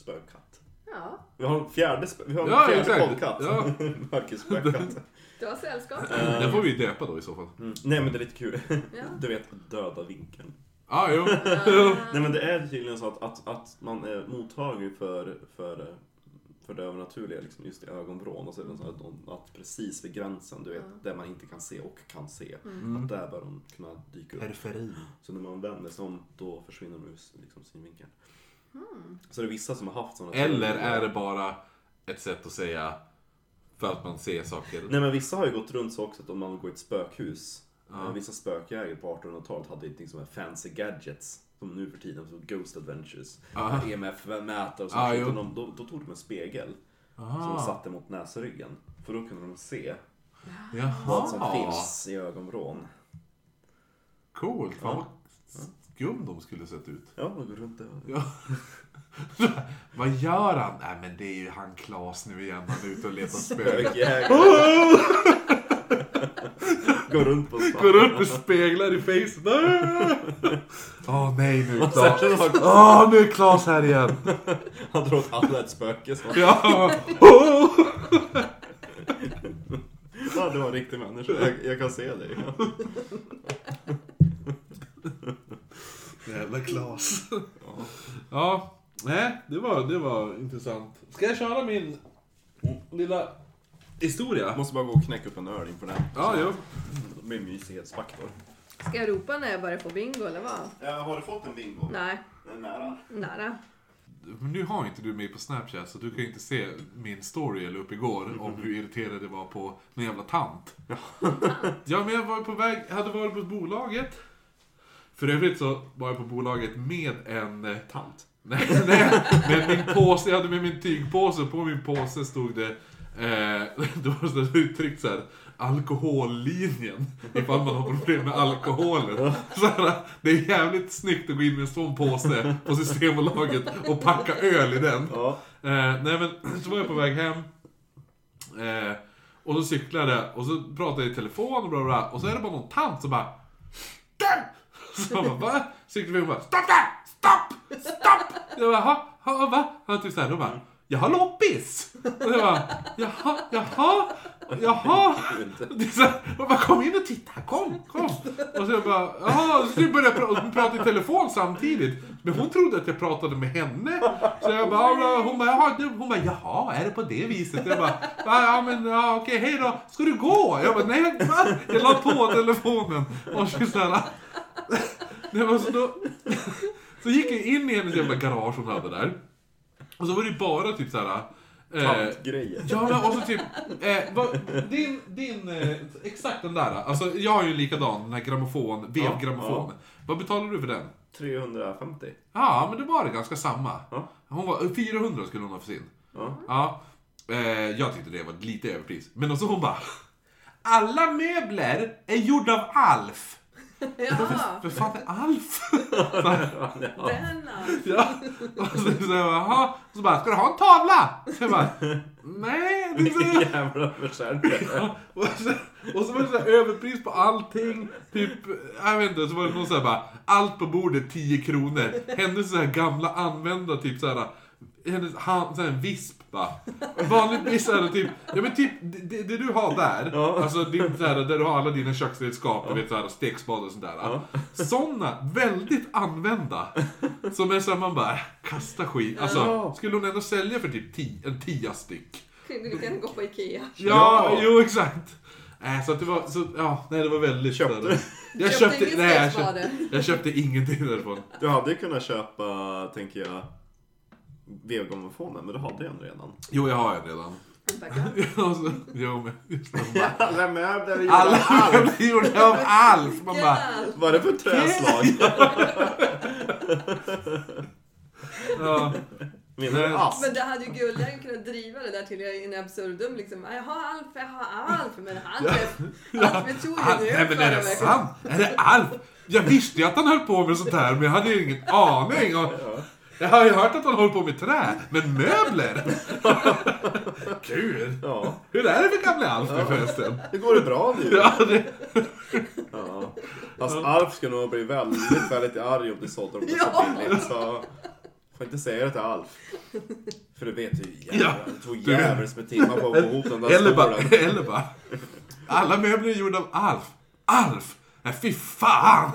spökkatt. Ja, Vi har en fjärde, vi har en Ja, fjärde exakt. poddkatt. Ja. Marcus spökkatt. du har sällskap. Den får vi ju döpa då i så fall. Mm. Nej men det är lite kul. Ja. Du vet, döda vinkeln. Ah, jo. Nej men det är tydligen så att, att, att man är mottaglig för, för, för det övernaturliga liksom just i ögonvrån. Och så är det så att, att precis vid gränsen, du vet, där man inte kan se och kan se. Att där bör de kunna dyka upp. Periferi. Så när man vänder sig om, då försvinner de ur liksom, synvinkeln. Så det är vissa som har haft sådana Eller är det bara ett sätt att säga för att man ser saker? Nej men vissa har ju gått runt så också att om man går i ett spökhus. Ja. eh, Vissa spökjägare på 1800-talet hade någonting som är fancy gadgets. Som nu för tiden, som Ghost Adventures. Ja. EMF-mätare och sånt. skit. Och de, då, då tog de en spegel. Som de Aha. satte mot näsryggen. För då kunde de se Jaha. vad som finns i ögonvrån. Coolt. Fan Ja. Vad skum de skulle sett ut. Ja, man går runt där. Ja. Vad gör han? Nej men det är ju han Klas nu igen. Han är ute och letar spöken. Går runt på stan. Går upp med speglar i facet. Åh nej nu är Klas. Åh nu är Klas här igen. han tror att alla är ett spöke. Så. Ja. Oh. Ja, du var en riktig människa. Jag, jag kan se dig. Jävla Klas. Ja. Nej, det var, det var intressant. Ska jag köra min lilla historia? Jag måste bara gå och knäcka upp en öl inför den. Ja, jo. Med mysighetsfaktor. Ska jag ropa när jag börjar få bingo eller vad? Ja, har du fått en bingo? Nej, Den nära. nära. Men nu har inte du mig på Snapchat så du kan inte se min story eller upp igår om hur irriterad jag var på någon jävla tant. Ja men jag var på väg, hade varit på bolaget. För övrigt så var jag på bolaget med en... eh, Tant. Nej, nej, med min påse, jag hade med min tygpåse, på min påse stod det Eh, då var det uttryckt såhär, alkohollinjen, ifall man har problem med alkoholen. Så här, det är jävligt snyggt att gå in med en sån påse på Systembolaget och packa öl i den. Ja. Eh, nej men, så var jag på väg hem. Eh, och så cyklade jag och så pratade jag i telefon och bla bla, och så är det bara någon tant som bara Där! Så jag bara va? Cyklade vi och bara Stopp där! Stopp! Stopp! Jag bara jaha, ha, va? Han typ såhär, då bara Jag har loppis! Och jag bara jaha, jaha, jaha. Det är så här, jag bara kom in och titta, kom, kom. Och så jag bara, jaha, så vi började prata, vi i telefon samtidigt. Men hon trodde att jag pratade med henne. Så jag bara, ja, hon bara, jaha, du, hon bara, jaha, är det på det viset? Jag bara, ja, ja men ja, okej, hej då, ska du gå? Jag bara, nej, va? Jag la på telefonen. Och så så här, det var så då, så gick jag in i hennes jävla garage hon hade där. Och så var det bara typ så här Eh, Tantgrejer. Ja, men och så typ, eh, vad, din, din, eh, exakt den där. Alltså jag har ju en likadan, den här grammofon, vevgrammofon. Vad betalar du för den? 350. Ja, men det var det ganska samma. Ja. Hon var, 400 skulle hon ha för sin. Ja. Ja. Eh, jag tyckte det var lite överpris. Men och så hon bara, alla möbler är gjorda av Alf. Jaha, För fan är Alf? den alltså. Ja. Och så, så jag bara. Och så bara, ska du ha en tavla? Så jag bara, nej. Det är så... Jävla försäljare. Och så, och så var det så här överpris på allting. Typ, jag vet inte, så var det någon så här bara, allt på bordet 10 kronor. Hennes så här gamla använda typ så här hennes hand, så här visp bara. Vanligtvis så här typ, ja men typ det, det du har där, Ja. alltså din, så här, där du har alla dina köksredskap, du vet så här stekspade och sånt där. Ja. Såna, väldigt använda. Som är så här, man bara, kasta skit. Alltså, Ja. skulle hon ändå sälja för typ ti, en tia styck? Kunde du kan gå på Ikea. Ja, Ja. jo exakt. Äh, så att det var, så, ja, nej det var väldigt... Köpte sådär. Jag Köpte köpte, nej, jag köpte, jag köpte ingenting därifrån. Du hade kunnat köpa, tänker jag, vevgrammofonen, men du hade ju en redan. Jo, jag har en redan. Tackar. Och så, jo, men just det. Alla möbler är gjorda Alla av Alf. möbler är gjorda av Alf! Man bara! Vad är det för träslag? ja. Menar du Nej. ask? Men det hade ju Gullögn kunnat driva det där till in absurdum liksom. Jag har Alf, jag har Alf. Men han Alf tog Han, ju nej men är det sant? Är det Alf? Jag visste ju att han höll på med sånt här, men jag hade ju ingen aning. Och, jag har ju hört att han håller på med trä, men möbler? Kul! Ja. Hur är det för gamle Alf nu förresten? Det går det bra nu? Ja, det, Ja. Fast Alf skulle nog bli väldigt, väldigt arg om du sålde dem på så Ja. billigt. Så får inte säga det till Alf. För du vet ju Ja. jävlar, det tog jävligt med timmar på att få ihop den där eller, bara, stolen. eller bara, alla möbler är gjorda av Alf. Alf! Nej, fy fan!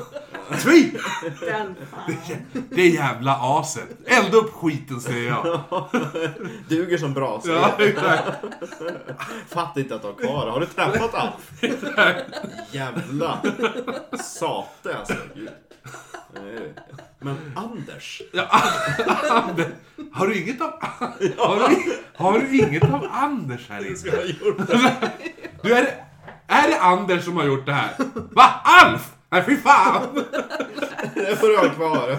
Fy! Den fan. Det jävla aset. Elda upp skiten säger jag. Duger som brasa. Ja, exakt. Fattar inte att du har kvar det. Har du träffat Alf? Jävla sate alltså. Gud. Men Anders. Ja, Anders. Har du inget av... Har du, har du inget av Anders här inne? Du, är, det, är det Anders som har gjort det här? Va? Alf? Nej, fy fan! Det får du ha kvar.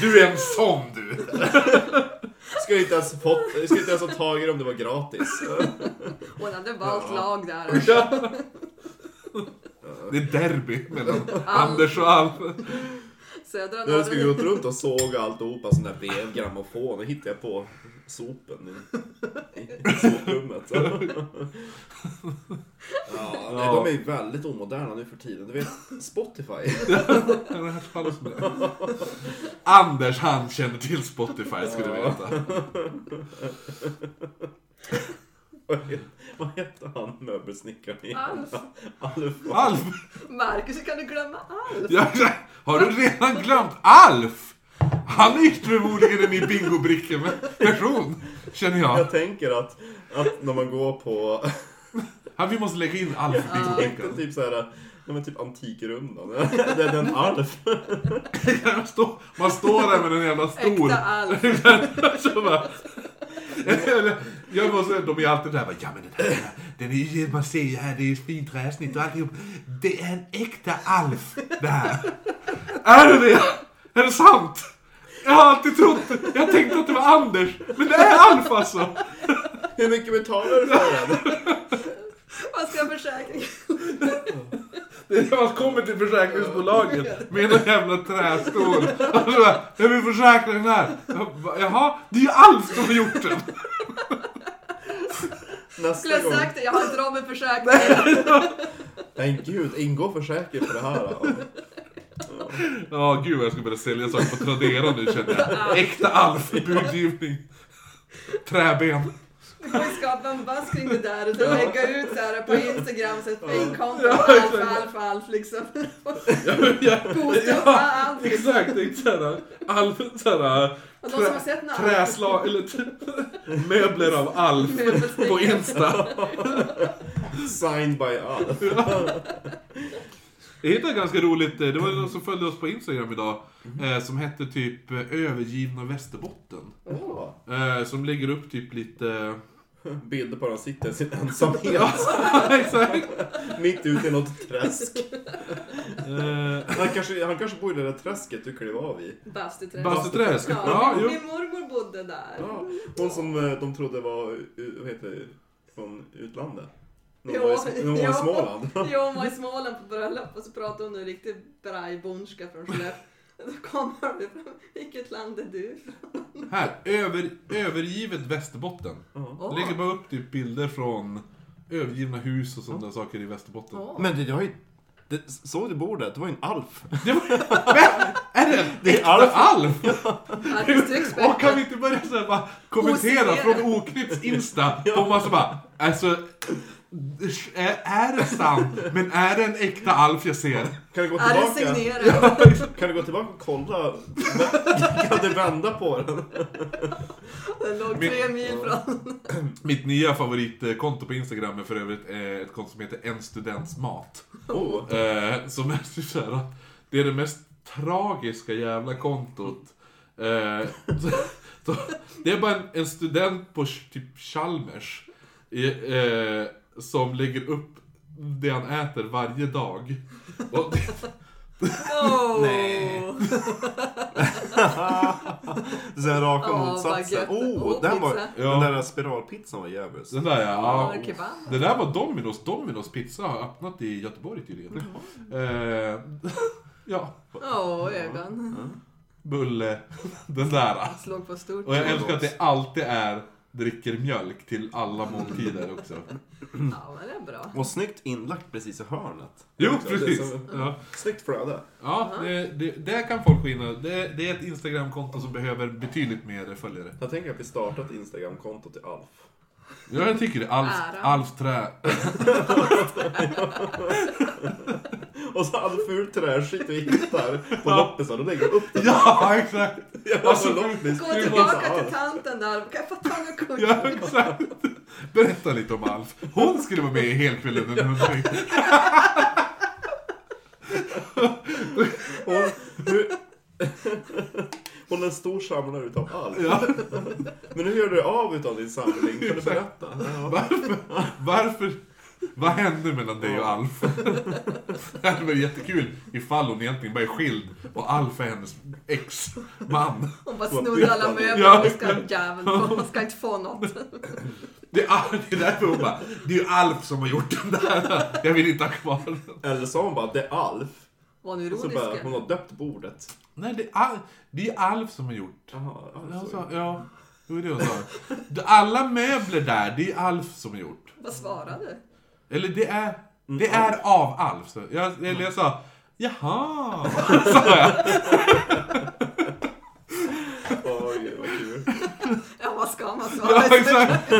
Du är en sån du. Ska inte ens fått, ska inte ens ha tagit det om det var gratis. Hon hade valt Ja. lag där. Ja. Det är derby mellan Anders och Alf. Södra Jag skulle gått runt och såga alltihopa, sån där vevgrammofon. Det hittade jag på sopen i, i soprummet. Ja, nej, de är ju väldigt omoderna nu för tiden. Du vet, Spotify. Jag har hört talas om det. Anders han känner till Spotify ska du veta. Vad het- Vad hette han möbelsnickaren igen? Alf. Alf. Alf! Marcus, hur kan du glömma Alf? Ja, har du redan glömt Alf? Han är förmodligen en i bingobrickor med person, känner jag. Jag tänker att, att när man går på Ja, vi måste lägga in Alf i bingobrickan. typ såhär, ja, men typ Antikrundan. Det är den Alf. Man står, man står där med en jävla stol. Äkta Alf. Så jag måste, de är alltid där ja men den här, den är man ser ju här, det är fint träsnitt och alltihop. Det är en äkta Alf, det här. Är det det? Är det sant? Jag har alltid trott det. Jag tänkte att det var Anders, men det är Alf alltså. Hur mycket betalar du för den? Vad ska försäkringen? Det är när man kommer till försäkringsbolaget med en jävla trästol. Och så bara, jag vill försäkra den här. Jag bara, Jaha, det är ju Alf som har gjort den. Skulle Nästa jag gång. sagt det, jag har inte råd med försäkringen. Nej gud, ingår försäkring för det här? då? Ja, gud vad jag ska börja sälja saker på Tradera nu känner jag. Äkta Alf budgivning. Träben. Du får ju skapa en buzz kring det där och så lägga ut så här på Instagram så ett fejkkonto. Ja, Alf. Alf, Alf liksom. Upp ja, Alf. liksom. exakt, exakt såhär. Alf, såhär. Alf. Träslag, eller möbler av Alf på Insta. Signed by Alf. Jag hittade ganska roligt, eh, det var någon som följde oss på Instagram idag, eh, som hette typ eh, Övergivna Västerbotten. Eh, som lägger upp typ lite... Bilder på när han sitter i sin ensamhet. Exakt! Mitt ute i något träsk. Eh, Han kanske, han kanske bor i det där träsket du klev av i. Bastuträsk. Bastuträsk. Ja, Ja, min, jo. min mormor bodde där. Ja, hon som eh, de trodde var, eh, vad heter det, från utlandet. Hon var i, hon var i. Småland. Jo, hon var i Småland på bröllop och så pratade hon en riktigt brajbonska från Skellefteå. Då kommer det fram, vilket land är du här, över, övergivet Västerbotten. Ja. Åh. Lägger bara upp typ bilder från övergivna hus och sådana saker i Västerbotten. Åh. Men det, det var ju, det, såg du bordet? Det var ju en alf. Det var, men, är det en Det är Alf. Alf? Artistexpert. Och kan vi inte börja så här bara kommentera från Oknytts Insta? På massa bara, alltså, är, det sant? Men är det en äkta Alf jag ser? Kan du gå Är det tillbaka? signerat? Kan du gå tillbaka och kolla? Kan du vända på den? Den låg Min- tre mil från... Mitt nya favoritkonto på Instagram är för övrigt eh, ett konto som heter En students mat. Oh. Eh, som är typ så här, det är det mest tragiska jävla kontot. Eh, det är bara en, en student på typ Chalmers i, som lägger upp det han äter varje dag. Och, Oh. Nej. Sen raka Åh, motsatsen. Oh, Oh, den, var. Ja. den där spiralpizzan var djävulskt. den där ja. Kebab. Det där var Domino's. Domino's pizza har öppnat i Göteborg tydligen. Eh, ja, Åh, ögon. bulle. Den där. Slog på stort. Och jag älskar att det alltid är dricker mjölk till alla måltider också. Ja, men det är bra. Och snyggt inlagt precis i hörnet. Jo, Det är precis. så- Ja, Snyggt flöde. ja det, det, där kan folk gå in och... Det, det är ett Instagramkonto som behöver betydligt mer följare. Jag tänker att vi startar ett Instagramkonto till Alf. Ja, jag tycker det. Alf, Ära. Alfs trä. Och så all ful träskit vi hittar på loppisar, då lägger vi upp det. Ja, exakt! Alltså, Alltså, loppis. Gå tillbaka till Alf. tanten där. Kan jag få ta några kort? Ja, exakt. Berätta lite om Alf. Hon skulle vara med i Helkvällen en hundring. Hon, hur, hon är en stor samlare utav Alf. Ja. Men hur gör du av utav din samling? Kan du berätta? Varför? Varför? Vad hände mellan dig och Alf? Det hade varit jättekul ifall hon egentligen bara är skild och Alf är hennes ex-man. Hon bara snodde alla möbler Ja. och ska jäveln. Hon ska inte få något. Det är, det är därför hon bara, det är ju Alf som har gjort den där. Jag vill inte ha kvar den. Eller sa hon bara det är Alf? Var hon bara, ironisk? hon har döpt bordet. Nej, det är, Al- det är Alf som har gjort. Jaha, Jag alltså. ja, det var det hon sa. Alla möbler där, det är Alf som har gjort. Vad svarade du? Eller det är, det Mm, är av Alf. Så jag, eller jag sa, jaha, sa jag. Oj, vad kul. Ja, vad ska man svara? Ja, exakt.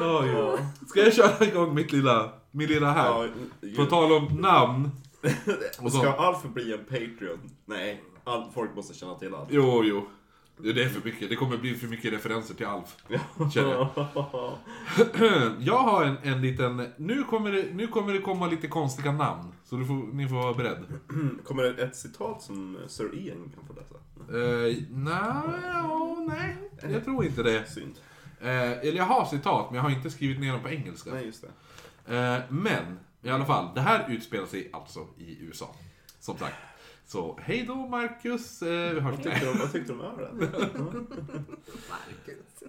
Oj. Ska jag köra igång mitt lilla, min lilla här? Ja, På tal om namn. Och. Ska Alf bli en Patreon? Nej, all, folk måste känna till Alf. Jo, jo. Det är för mycket. Det kommer bli för mycket referenser till Alf. Känner jag. Jag har en, en liten... Nu kommer, det, nu kommer det komma lite konstiga namn. Så du får, ni får vara beredd. Kommer det ett citat som Sir Ian kan få läsa? Uh, nej, ja, nej. Jag tror inte det. Synd. Eh, eller jag har citat, men jag har inte skrivit ner dem på engelska. Nej, just det. Eh, men, i alla fall. Det här utspelar sig alltså i USA. Som sagt. Så, hej då Marcus. Eh, vi hörs. Vad tyckte de, vad tyckte de om ölen? Marcus.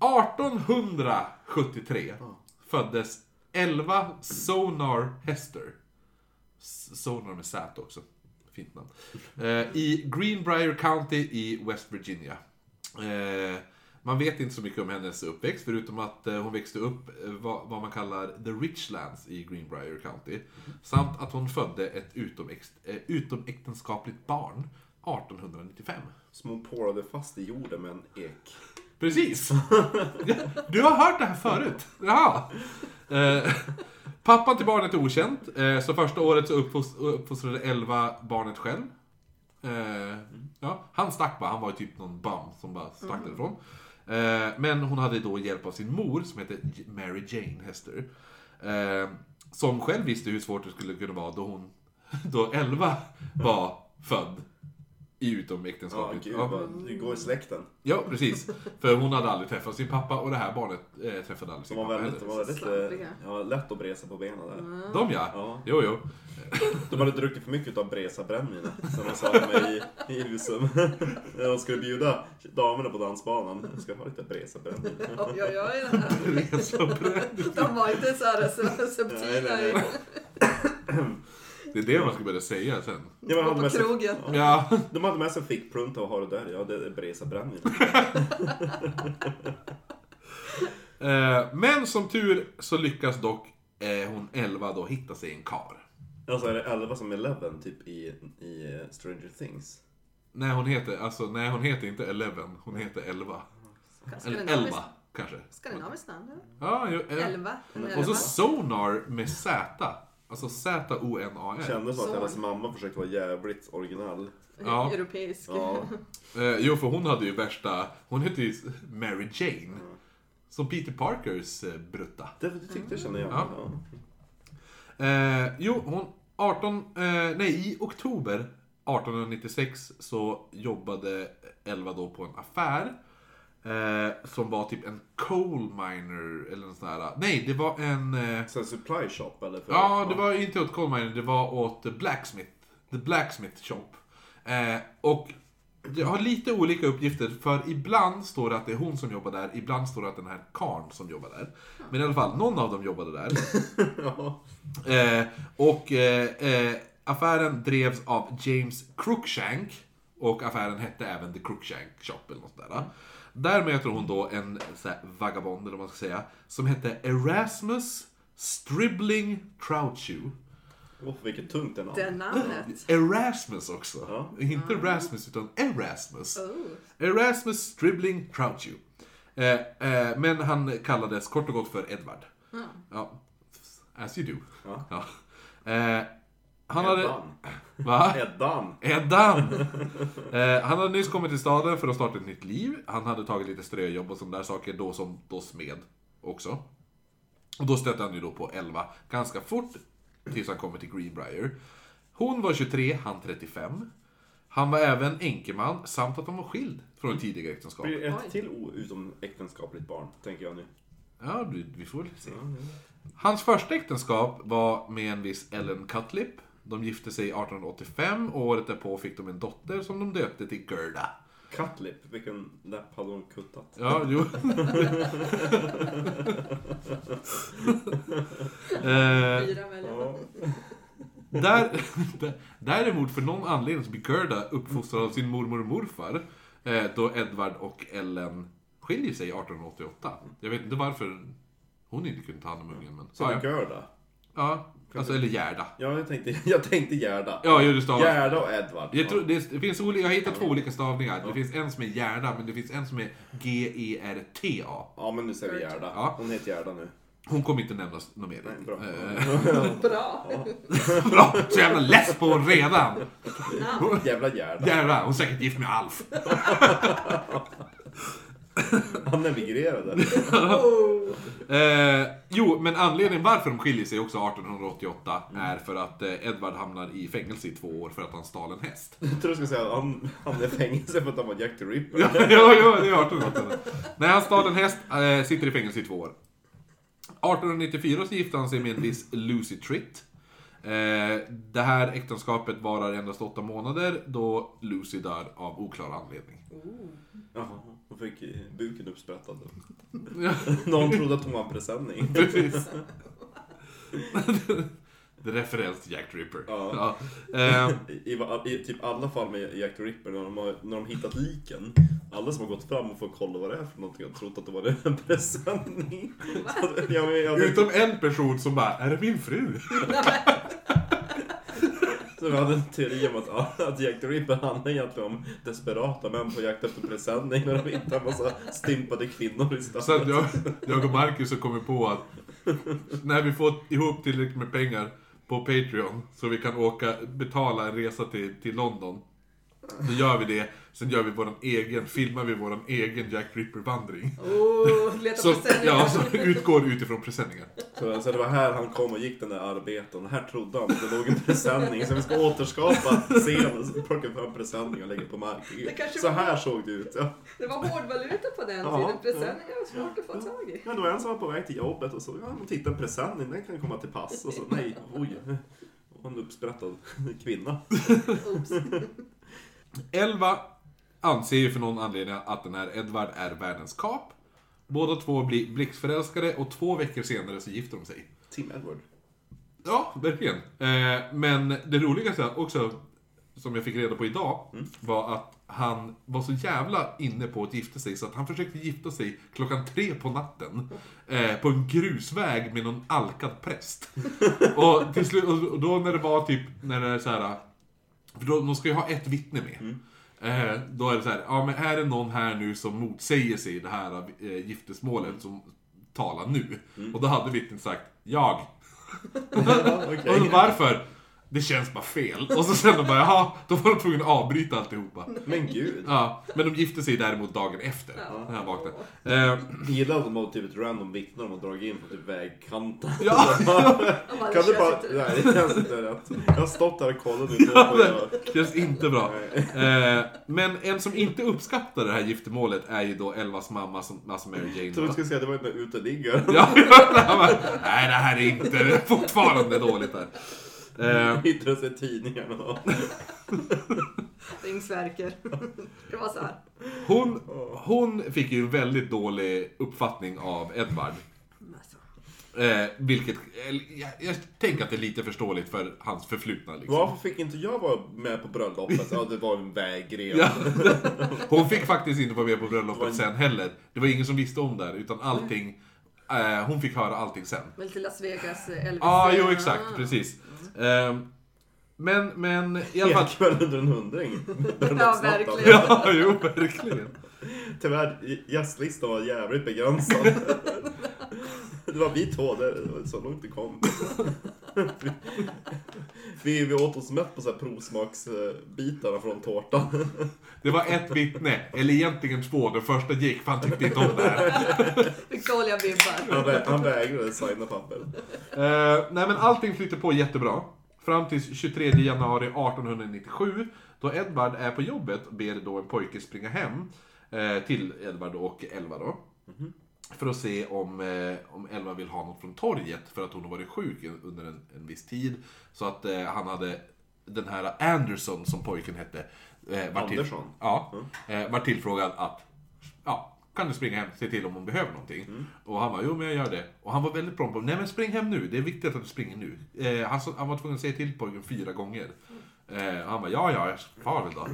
1873 föddes 11 Sonar Hester. Sonar med Z också. Fint namn. Eh, I Greenbrier County i West Virginia. Eh, man vet inte så mycket om hennes uppväxt, förutom att eh, hon växte upp eh, vad, vad man kallar the Richlands i Greenbrier County. Samt att hon födde ett eh, utomäktenskapligt barn 1895. Som hon pålade fast i jorden med en ek. Precis! Du har hört det här förut? Jaha. Eh, pappan till barnet är okänd, eh, så första året så uppfos- uppfostrade 11 barnet själv. Eh, ja, han stack bara, han var ju typ någon bum som bara stack därifrån. Eh, men hon hade då hjälp av sin mor som heter Mary Jane Hester. Eh, som själv visste hur svårt det skulle kunna vara då hon, då 11 var född. I Ja, utomäktenskapligt. gud, Ja. vad, det går i släkten. Ja, precis. För hon hade aldrig träffat sin pappa och det här barnet eh, träffade aldrig De sin var pappa väldigt, de var väldigt eh, ja, lätt att bresa på benen där. De ja. Ja. Jo, jo. De hade druckit för mycket av Bresa brännvinet som de sa mig i, i Husum. När de skulle bjuda damerna på dansbanan. Jag ska ha lite Bresa brännvin. Oj, oj, oj. Så bra. De var inte så här Det är det man ska börja säga sen. Ja, men på hade med sig- krogen. Ja. De hade med sig fickplunta och har det där. Ja, det är Bresa brännvin. Eh, Men som tur så lyckas dock eh, hon 11 då hitta sig en kar. Alltså är det 11 som Eleven typ i, i eh, Stranger Things? Nej hon heter, alltså nej hon heter inte Eleven, hon heter 11. Eller Skandinaviskt- 11 kanske. Skandinaviskt namn, eller? Ja, jo, eh. Elva. En Och så Sonar med Z. Alltså Z-O-N-A-R. Kändes som att hennes mamma försökte vara jävligt original. Ja. Europeisk. Ja. Eh, jo, för hon hade ju värsta, hon hette ju Mary Jane. Som Peter Parkers eh, brutta. Det, det tyckte jag kände jag. Ja. Ja. Eh, jo, hon 18, eh, nej i oktober 1896 så jobbade Elva då på en affär. Eh, som var typ en coal miner eller en sån här, nej det var en... Eh, Så här supply shop eller? För, Ja, det var inte åt coal miner, det var åt Blacksmith. The Blacksmith Shop. Eh, och jag har lite olika uppgifter, för ibland står det att det är hon som jobbar där, ibland står det att den här karn som jobbar där. Men i alla fall, någon av dem jobbade där. ja. Eh, och eh, eh, affären drevs av James Cruikshank. Och affären hette även The Cruikshank Shop eller något sådär. Där möter hon då en så här, vagabond, eller vad man ska säga, som hette Erasmus Stribbling Troutshoe. Oh, vilket tungt det namn. Det namnet. Erasmus också. Ja. Inte Rasmus, utan Erasmus. Oh. Erasmus Stribbling Troutshoe. Eh, eh, men han kallades kort och gott för Edward. Ja. As you do. Ja. Ja. Eh, han hade... Eddan. Va? Eddan. Eddan! eh, han hade nyss kommit till staden för att starta ett nytt liv. Han hade tagit lite ströjobb och sådana där saker, då som då smed också. Och då stötte han ju då på 11 ganska fort, tills han kommer till Greenbrier. Hon var 23, han 35. Han var även enkeman, samt att de var skild från ett tidigare äktenskap. Blir det ett till o- utom äktenskapligt barn, tänker jag nu. Ja, vi, får väl se. Det- Hans första äktenskap var med en viss Ellen Cutlip. De gifte sig 1885 och året därpå fick de en dotter som de döpte till Gerda. Cutlip, vilken läpp hade hon kuttat? Ja, jo. eh, Fyra. Ja. där, däremot för någon anledning så blir Gerda uppfostrad av sin mormor och morfar. Eh, då Edward och Ellen skiljer sig 1888. Jag vet inte varför hon inte kunde ta hand om ungen. Men, Så ja. Gerda. ja, alltså eller Gerda. Ja, jag tänkte, jag tänkte Gerda. Ja, jo, det stavas. Gerda och Edvard. Jag, tror, det, det finns olika, jag har hittat två olika stavningar. Det finns en som är Gerda, men det finns en som är G-E-R-T-A. Ja, men nu säger vi Gerda. Ja. Hon heter Gerda nu. Hon kommer inte nämnas något mer. Nej, bra. Eh, Bra. bra! Så jävla less på hon redan! Jävla Gerda. Jävlar, hon är säkert gift med Alf. Han emigrerade. Oh. Eh, jo, men anledningen varför de skiljer sig också 1888 är för att eh, Edward hamnar i fängelse i två år för att han stal en häst. Jag tror du skulle säga att han hamnade i fängelse för att han var Jack the Ripper. ja, ja, ja, det är 1888. När han stal en häst, eh, sitter i fängelse i två år. 1894 så gifte han sig med en viss Lucy Tritt. Eh, det här äktenskapet varar endast åtta månader då Lucy dör av oklar anledning. Jaha, hon fick buken uppsprättad. Någon trodde att hon var en presenning. precis. Det är referens till Jack the Ripper. Ja. Ja. Eh, I, i, I typ alla fall med Jack the Ripper, när de har, när de hittat liken, alla som har gått fram och fått kolla vad det är för någonting har trott att det var en presenning. Så jag, Utom en person som bara, är det min fru? Så vi hade en teori om att, att Jack the Ripper handlar egentligen om desperata män på jakt efter presenning när de hittar en massa stympade kvinnor i Så att jag, jag och Marcus har kommit på att när vi får ihop tillräckligt med pengar på Patreon så vi kan åka, betala en resa till, till London. Då gör vi det, sen gör vi våran egen, filmar vi våran egen Jack Ripper-vandring. Oh, leta Som, presenningar. ja, som utgår utifrån presenningar. Så, så det var här han kom och gick den där arbeten. Här trodde han att det låg en presenning. Så vi ska återskapa scenen. Vi fram presenning och lägger på marken. Så var- här såg det ut. Ja. Det var hårdvaluta på den Ja, tiden. ja. Presenningar var svårt att få tag i. Men det var en som var på väg till jobbet och så, ja, man tittar en presenning, den kan komma till pass. Och så, nej, oj. Och en uppsprättad kvinna. Elva anser ju för någon anledning att den här Edvard är världens kap. Båda två blir blixtförälskade och två veckor senare så gifter de sig. Tim Edward. Ja, verkligen. Eh, men det roligaste också, som jag fick reda på idag, var att han var så jävla inne på att gifta sig så att han försökte gifta sig klockan tre på natten. Eh, på en grusväg med någon alkad präst. och, till slut, och då när det var typ, när det är så här. För då, de ska ju ha ett vittne med. Eh, då är det så här, ja men är det någon här nu som motsäger sig det här eh, giftesmålet som talar nu? Och då hade vittnet sagt, jag. Ja, okej. Och varför? Det känns bara fel. Och så sen de bara, jaha, då var de tvungna att avbryta alltihopa. Men gud. Ja, men de gifte sig däremot dagen efter, Ja. när han vaknade. Eh, Jag gillar att de har typ ett random vittne de har dragit in på typ vägkanten. ja, bara, Kan du "Det bara... Nej, det känns inte rätt. Jag har stått där och kollat nu ja, det känns inte bra. Eh, men en som inte uppskattar det här giftermålet är ju då Elvas mamma, som, alltså Mary Jane. Jag trodde du skulle säga att det var den där uteliggaren. Ja, han bara, nej det här är inte, det är fortfarande dåligt här. Eh, Hittade sig i tidningarna. Ringsverker. Det var så här. hon, hon fick ju en väldigt dålig uppfattning av Edvard. Alltså. Eh, vilket, eller, jag, jag tänker att det är lite förståeligt för hans förflutna liksom. Varför fick inte jag vara med på bröllopet? Ja, det var en vägren. Ja. Hon fick faktiskt inte vara med på bröllopet en- sen heller. Det var ingen som visste om det här, utan allting, eh, hon fick höra allting sen. Väl till Las Vegas eh, Elvis. Ja, ah, jo exakt, precis. Ehm, men, men i alla Hela fall... kvällen under en hundring. Ja, verkligen. Ja, jo verkligen. Tyvärr, gästlistan var jävligt begränsad. Det var vi två, det var så långt det kom. Vi, vi åt oss mätt på så här provsmaksbitarna från tårtan. Det var ett vittne, eller egentligen två. Den första gick för han tyckte inte om det här. Fick dåliga vibbar. Han, vä- han vägrade signa papper. Eh, nej men allting flyter på jättebra. Fram till 23 januari 1897 då Edvard är på jobbet och ber då en pojke springa hem eh, till Edvard och Elva då. För att se om, eh, om Elva vill ha något från torget för att hon har varit sjuk under en, en viss tid. Så att eh, han hade den här Anderson som pojken hette. Eh, var till, Andersson? Ja, eh, var tillfrågad att ja, kan du springa hem och se till om hon behöver någonting? Och han var jo men jag gör det. Och han var väldigt prompt på, nej men spring hem nu, det är viktigt att du springer nu. Eh, han, han var tvungen att säga till pojken fyra gånger. Eh, och han bara, ja ja, jag far väl då.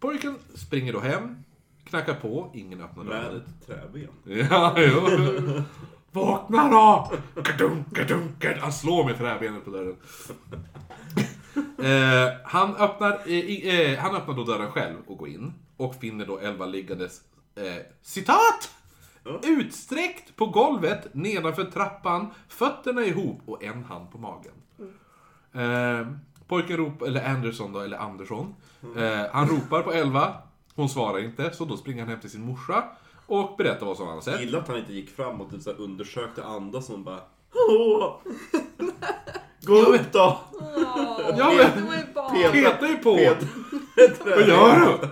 Pojken springer då hem, knackar på, ingen öppnar Med dörren. ett träben. Ja, jo. Vakna då! Kadunk, kadunk, kadunk. Han slår med träbenet på dörren. Eh, han, öppnar, eh, i- eh, han öppnar då dörren själv och går in. Och finner då Elva liggandes, eh, citat! Ja. Utsträckt på golvet nedanför trappan, fötterna ihop och en hand på magen. Eh, pojken ropar, eller Anderson då, eller Andersson. Eh, han ropar på Elva. Hon svarar inte, så då springer han hem till sin morsa. Och berättar vad som han har sett. Gillar att han inte gick fram och typ så här undersökte andas som bara Åh! Gå upp då! Åh, Ja, det men- var ju barn. Pet- Peta ju på! Pet- Vad gör du?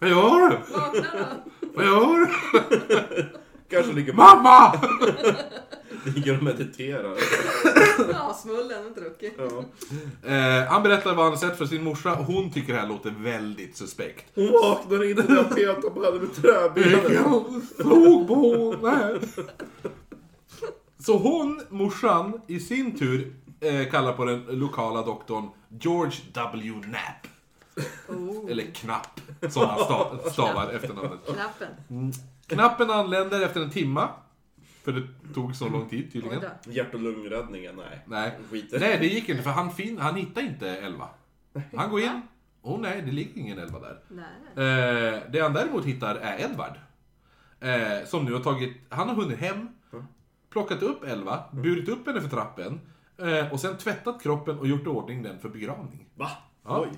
Vad gör du? Vakna då. Vad gör du? Kanske ligger, Mamma! ligger och mediterar. Ja, smullen och druckit. Ja. Eh, han berättar vad han har sett för sin morsa hon tycker det här låter väldigt suspekt. Hon vaknar inte när jag petar på henne med träbenet. Jag slog på henne. Så hon, morsan, i sin tur eh, kallar på den lokala doktorn George W. Knapp. Oh, Eller Knapp, som han stav, stavar efternamnet. knappen. Knappen anländer efter en timma. För det tog så lång tid tydligen. Hjärt och lungräddningen, nej. Nej. Skiter. Nej, det gick inte för han, fin, han hittade inte Elva. Han går in. Åh nej, det ligger ingen Elva där. Eh, det han däremot hittar är Edvard. Eh, som nu har tagit, han har hunnit hem, plockat upp Elva, burit upp henne för trappen eh, och sen tvättat kroppen och gjort i ordning den för begravning. Va? Ja. Oj.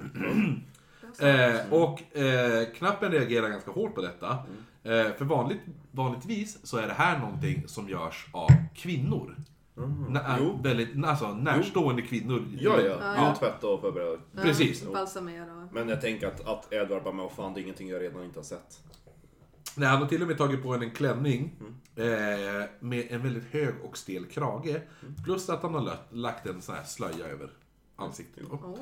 Eh, och eh, knappen reagerar ganska hårt på detta. Mm. Eh, för vanligt, vanligtvis så är det här någonting som görs av kvinnor. Nä, Jo. väldigt, alltså närstående kvinnor. Ja, ja. Ja. Jo, tvätta och förbereda. Ja, precis. Balsamera. Men jag tänker att, att Edward bara, men fan det är ingenting jag redan inte har sett. Nej, han har till och med tagit på en klänning eh, med en väldigt hög och stel krage. Plus att han har lagt, lagt en sån här slöja över ansiktet. då. Oh.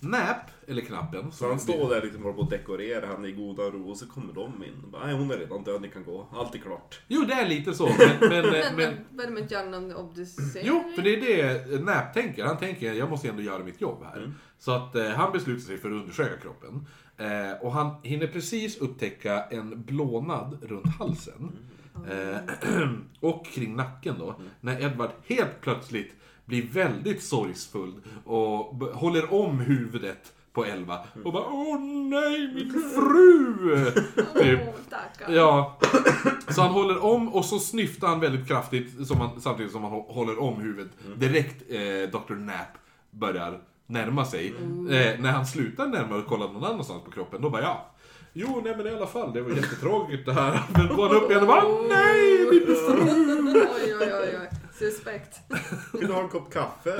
Nap, eller knappen. Så han står där liksom och dekorerar, han är i goda ro och så kommer de in. Bara, Nej hon är redan död, ni kan gå. Allt är klart. Jo, det är lite så. Men, men, Men, men, vad är det med någon obducering? Jo, för det är det Nap tänker. Han tänker, jag måste ändå göra mitt jobb här. Så att eh, han beslutar sig för att undersöka kroppen. Eh, och han hinner precis upptäcka en blånad runt halsen. Eh, och kring nacken då. När Edward helt plötsligt blir väldigt sorgsfull och håller om huvudet på Elva. Och bara Åh nej, min fru! typ. Stackarn. Ja, så han håller om och så snyftar han väldigt kraftigt som han, samtidigt som han hå- håller om huvudet. Direkt eh, Dr. Nap börjar närma sig. Eh, när han slutar närma och kollar någon annanstans på kroppen, då bara ja. Jo, nej men i alla fall, det var jättetråkigt det här. Men går han upp igen och bara nej, min fru! Oj, oj, oj, oj. Suspekt. Vill du ha en kopp kaffe?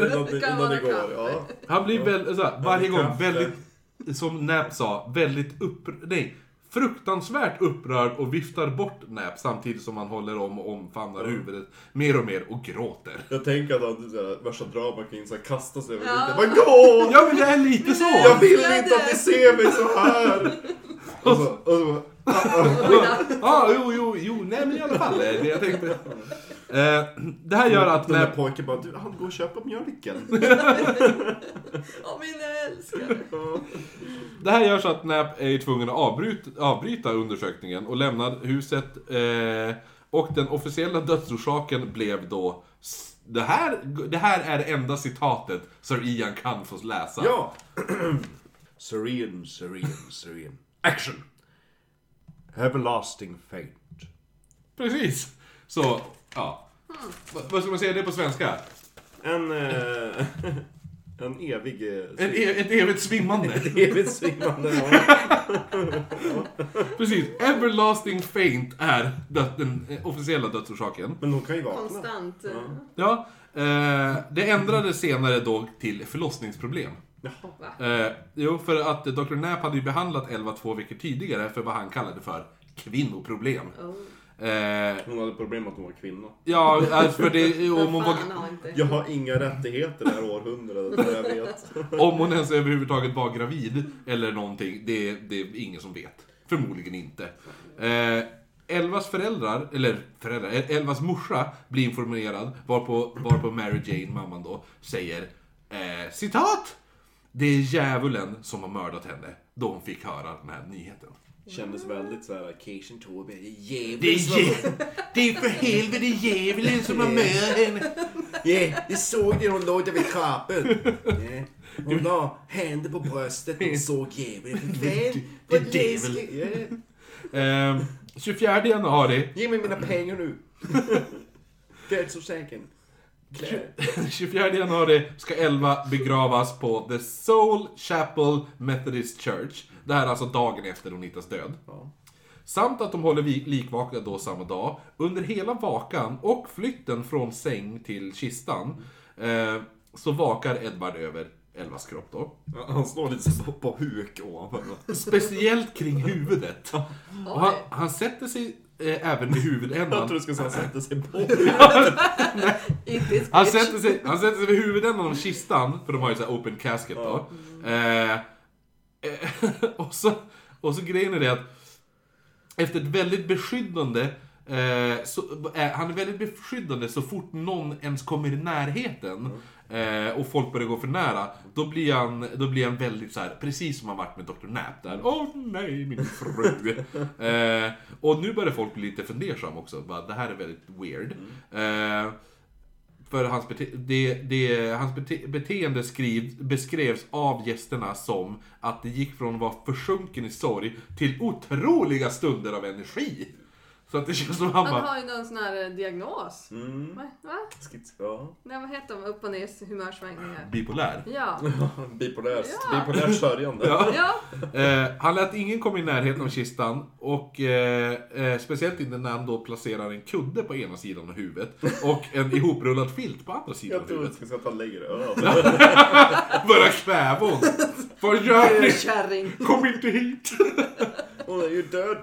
innan kan innan det går. kaffe. Ja. Han blir väl, såhär, varje gång Kaffe. väldigt, som Nap sa, väldigt upp, nej, fruktansvärt upprörd och viftar bort Nap samtidigt som han håller om och omfamnar huvudet mer och mer och gråter. Jag tänker att han såhär, värsta drama kring såhär, kasta sig över Ja. lite. Gå! Ja men det är lite så! Jag vill inte att ni ser mig så här! Och så, och så, Ja, jo, jo, jo, nej men i alla fall. eh, Det jag tänkte. Eh, det här gör att den där när... pojken bara, du han går och köper mjölken. Åh, min älskare. Det här gör så att Nap är tvungen att avbryta, avbryta undersökningen och lämnar huset. Eh, och den officiella dödsorsaken blev då... Det här, det här är det enda citatet Sir Ian kan få läsa. Ja! serene, serene, serene. Action! Everlasting fate. Precis. Så, ja. Va- Vad ska man säga det på svenska? En, eh, en evig... eh, En, e- ett evigt svimmande. evigt svimmande, ja. Precis. Everlasting faint är död, den eh, officiella dödsorsaken. Men hon kan ju vakna. Konstant. eh, Ja, eh, det ändrades senare då till förlossningsproblem. Eh, jo, för att Dr. Knapp hade ju behandlat 11 två veckor tidigare för vad han kallade för kvinnoproblem. Oh. Eh, Hon hade problem med att hon var kvinna. ja, alltså för det, om, hon var, Fan har inte. Jag har inga rättigheter det här århundradet, vad jag vet. om hon ens överhuvudtaget var gravid eller någonting, det, det är ingen som vet. Förmodligen inte. Eh, Elvas föräldrar, eller föräldrar, El- Elvas morsa blir informerad varpå, varpå Mary Jane, mamman då, säger eh, citat! Det är djävulen som har mördat henne, då hon fick höra den här nyheten. Kändes väldigt såhär, Cation Tour, det Det är, djä- det är för helvete djävulen som har mördat henne. Yeah, jag såg det hon låg där vid trappan. Yeah. Hon la händer på bröstet och såg djävulen. Det är djävul. läskigt. Yeah. Eh, 24 januari Ge mig mina pengar nu. Dödsorsaken. Klä. 24 januari ska Elva begravas på The Soul Chapel Methodist Church. Det här är alltså dagen efter Onitas död. Ja. Samt att de håller likvaka då samma dag. Under hela vakan och flytten från säng till kistan eh, så vakar Edvard över Elvas kropp då. Han står lite så på, på huk ovanför. Speciellt kring huvudet. Han, han sätter sig eh, även med Jag huvudändan. tror du skulle säga sätta sig på. Han sätter, sig, han sätter sig vid huvudändan av kistan, för de har ju så här open casket då. Eh, eh, och, så, och så grejen är det att efter ett väldigt beskyddande eh, så, eh, han är väldigt beskyddande så fort någon ens kommer i närheten eh, och folk börjar gå för nära, då blir han, då blir han väldigt så här, precis som han varit med Dr. Nap där. Åh nej, min fru. eh, och nu börjar folk bli lite fundersam också. Bara, det här är väldigt weird. Eh, för hans, bete det, det, hans bete beteende skriv, beskrevs av gästerna som att det gick från att vara försjunken i sorg till otroliga stunder av energi. Så att det känns som han Han bara... har ju någon sån här eh, diagnos. Mm. Va? Va? Skits, ja. Nej, vad heter de? Upp och ner humörsvängningar. Bipolär. Ja. Bipolär, Ja. bipolärt sörjande. Ja. Ja. Eh, han lät ingen komma i närheten av kistan och eh, eh, speciellt inte när han då placerar en kudde på ena sidan av huvudet och en ihoprullad filt på andra sidan Jag av tror huvudet. att jag ska ta längre över. Börjar kväva hon. Vad gör ni? Kärring. Kom inte hit! Hon är ju död.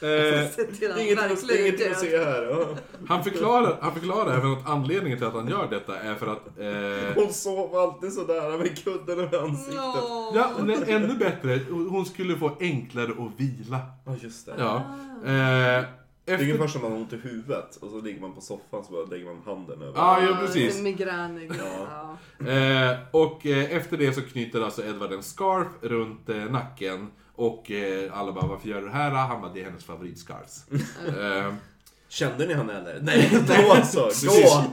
Eh, Inget, inget att se här. Han, förklarar, han förklarar även att anledningen till att han gör detta är för att... Eh, Hon sov alltid sådär med kudden över ansiktet. Åh. ja, men ännu bättre, hon skulle få enklare att vila. Ja, just det. Ja. Ah. Eh, Det är efter... ungefär som man har ont i huvudet och så ligger man på soffan så bara lägger man handen över. Ja, ja, precis. Migrän. Ja. Ja. Eh, och eh, efter det så knyter alltså Edward en scarf runt eh, nacken och eh, alla bara varför gör du det här? Han bara det är hennes favoritscarfs. eh, Kände ni henne eller? Nej, då alltså. Gå!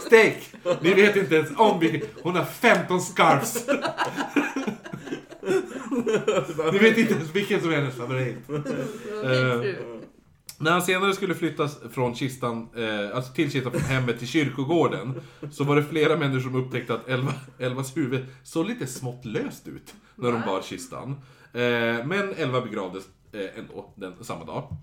Steak! Ni vet inte ens om vilken... Hon har 15 scarfs! Ni vet inte ens vilken som är hennes favorit. Eh. När han senare skulle flyttas från kistan, eh, alltså till kistan från hemmet till kyrkogården Så var det flera människor som upptäckte att Elva, Elvas huvud såg lite smått löst ut När de bar kistan eh, Eh, men Elva begravdes eh, ändå den, samma dag.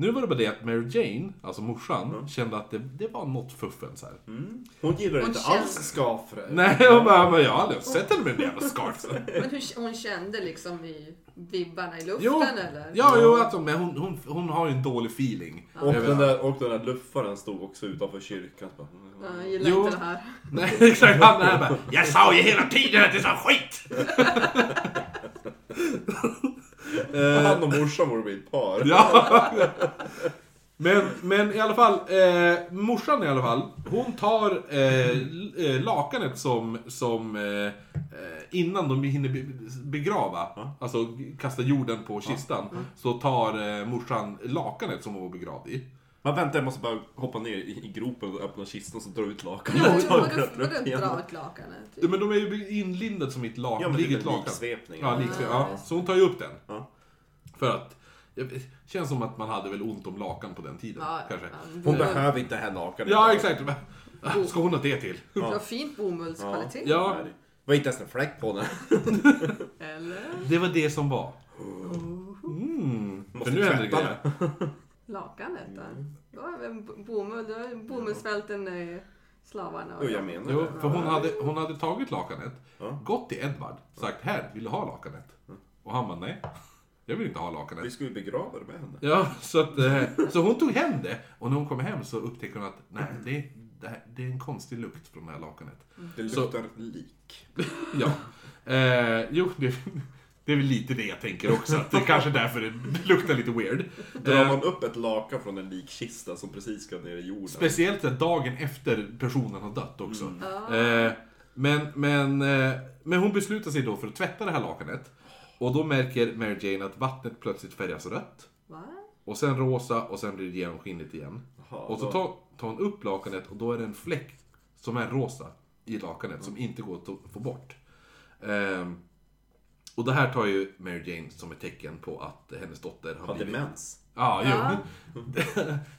Nu var det bara det att Mary Jane, alltså morsan, kände att det, det var något fuffens här Mm. Hon gillar Hon inte känner- alls skafrö. Nej, hon bara, men jag har aldrig sett henne med den jävla scarfen Men hur hon kände liksom i vibbarna i luften Jo, eller? ja, jo, alltså, men hon, hon, hon har ju en dålig feeling Och över- den, där, och den där luffaren stod också utanför kyrkan. Bara, Ja, jag gillar Jo. inte det här. Nej, exakt. Han är bara Jag sa ju hela tiden att det sa skit! Han och morsan borde bli ett par. Ja. Men, men i alla fall, eh, morsan i alla fall, hon tar eh, l- eh, lakanet som, som eh, eh, innan de hinner be- begrava, alltså kasta jorden på kistan, så tar eh, morsan lakanet som hon var begravd i. Man väntar, jag måste bara hoppa ner i, i gropen och öppna kistan och dra ut lakanet. Upp vadå igen. dra ut lakanet? Ja, Men de är ju inlindade som ett lakan, Ja, men det är lakan. liksvepning. Ja, liksvep, ja. Så hon tar ju upp den. Ja. För att, det känns som att man hade väl ont om lakan på den tiden, Ja, kanske. ja. Hon behöver inte det här lakanet. Ja, exakt. Ska hon ha det till? Det var fint bomullskvalitet. Ja. Det var inte ens en fläck på den. Eller? Det var det som var. Mm. För Måste nu händer det grejer. Lakanet då? Då är väl bomull, då är bomullsfälten eh, slavarna. Jo, jag menar Jo, för hon hade, hon hade tagit lakanet, Ja. gått till Edvard, sagt här, vill du ha lakanet? Och han bara nej, jag vill inte ha Vi lakanet. skulle begrava det med henne. Ja, så, att, eh, så hon tog hem det och när hon kom hem så upptäckte hon att nej, det, det, här- det är en konstig lukt från det här lakanet. Det Så- luktar lik. Ja. Eh, jo, det, det är väl lite det jag tänker också. Att det är kanske därför det luktar lite weird. Drar Eh, man upp ett lakan från en likkista som precis ska ner i jorden. Speciellt dagen efter personen har dött också. Mm. Ja. Eh, men, men, eh, men hon beslutar sig då för att tvätta det här lakanet. Och då märker Mary Jane att vattnet plötsligt färgas rött. Va? Och sen rosa och sen blir det genomskinligt igen. Jaha, Och så tar, tar hon upp lakanet och då är det en fläck som är rosa i lakanet som inte går att få bort. Ehm, och det här tar ju Mary Jane som ett tecken på att hennes dotter har Har blivit... demens. Ja, jo. Ja.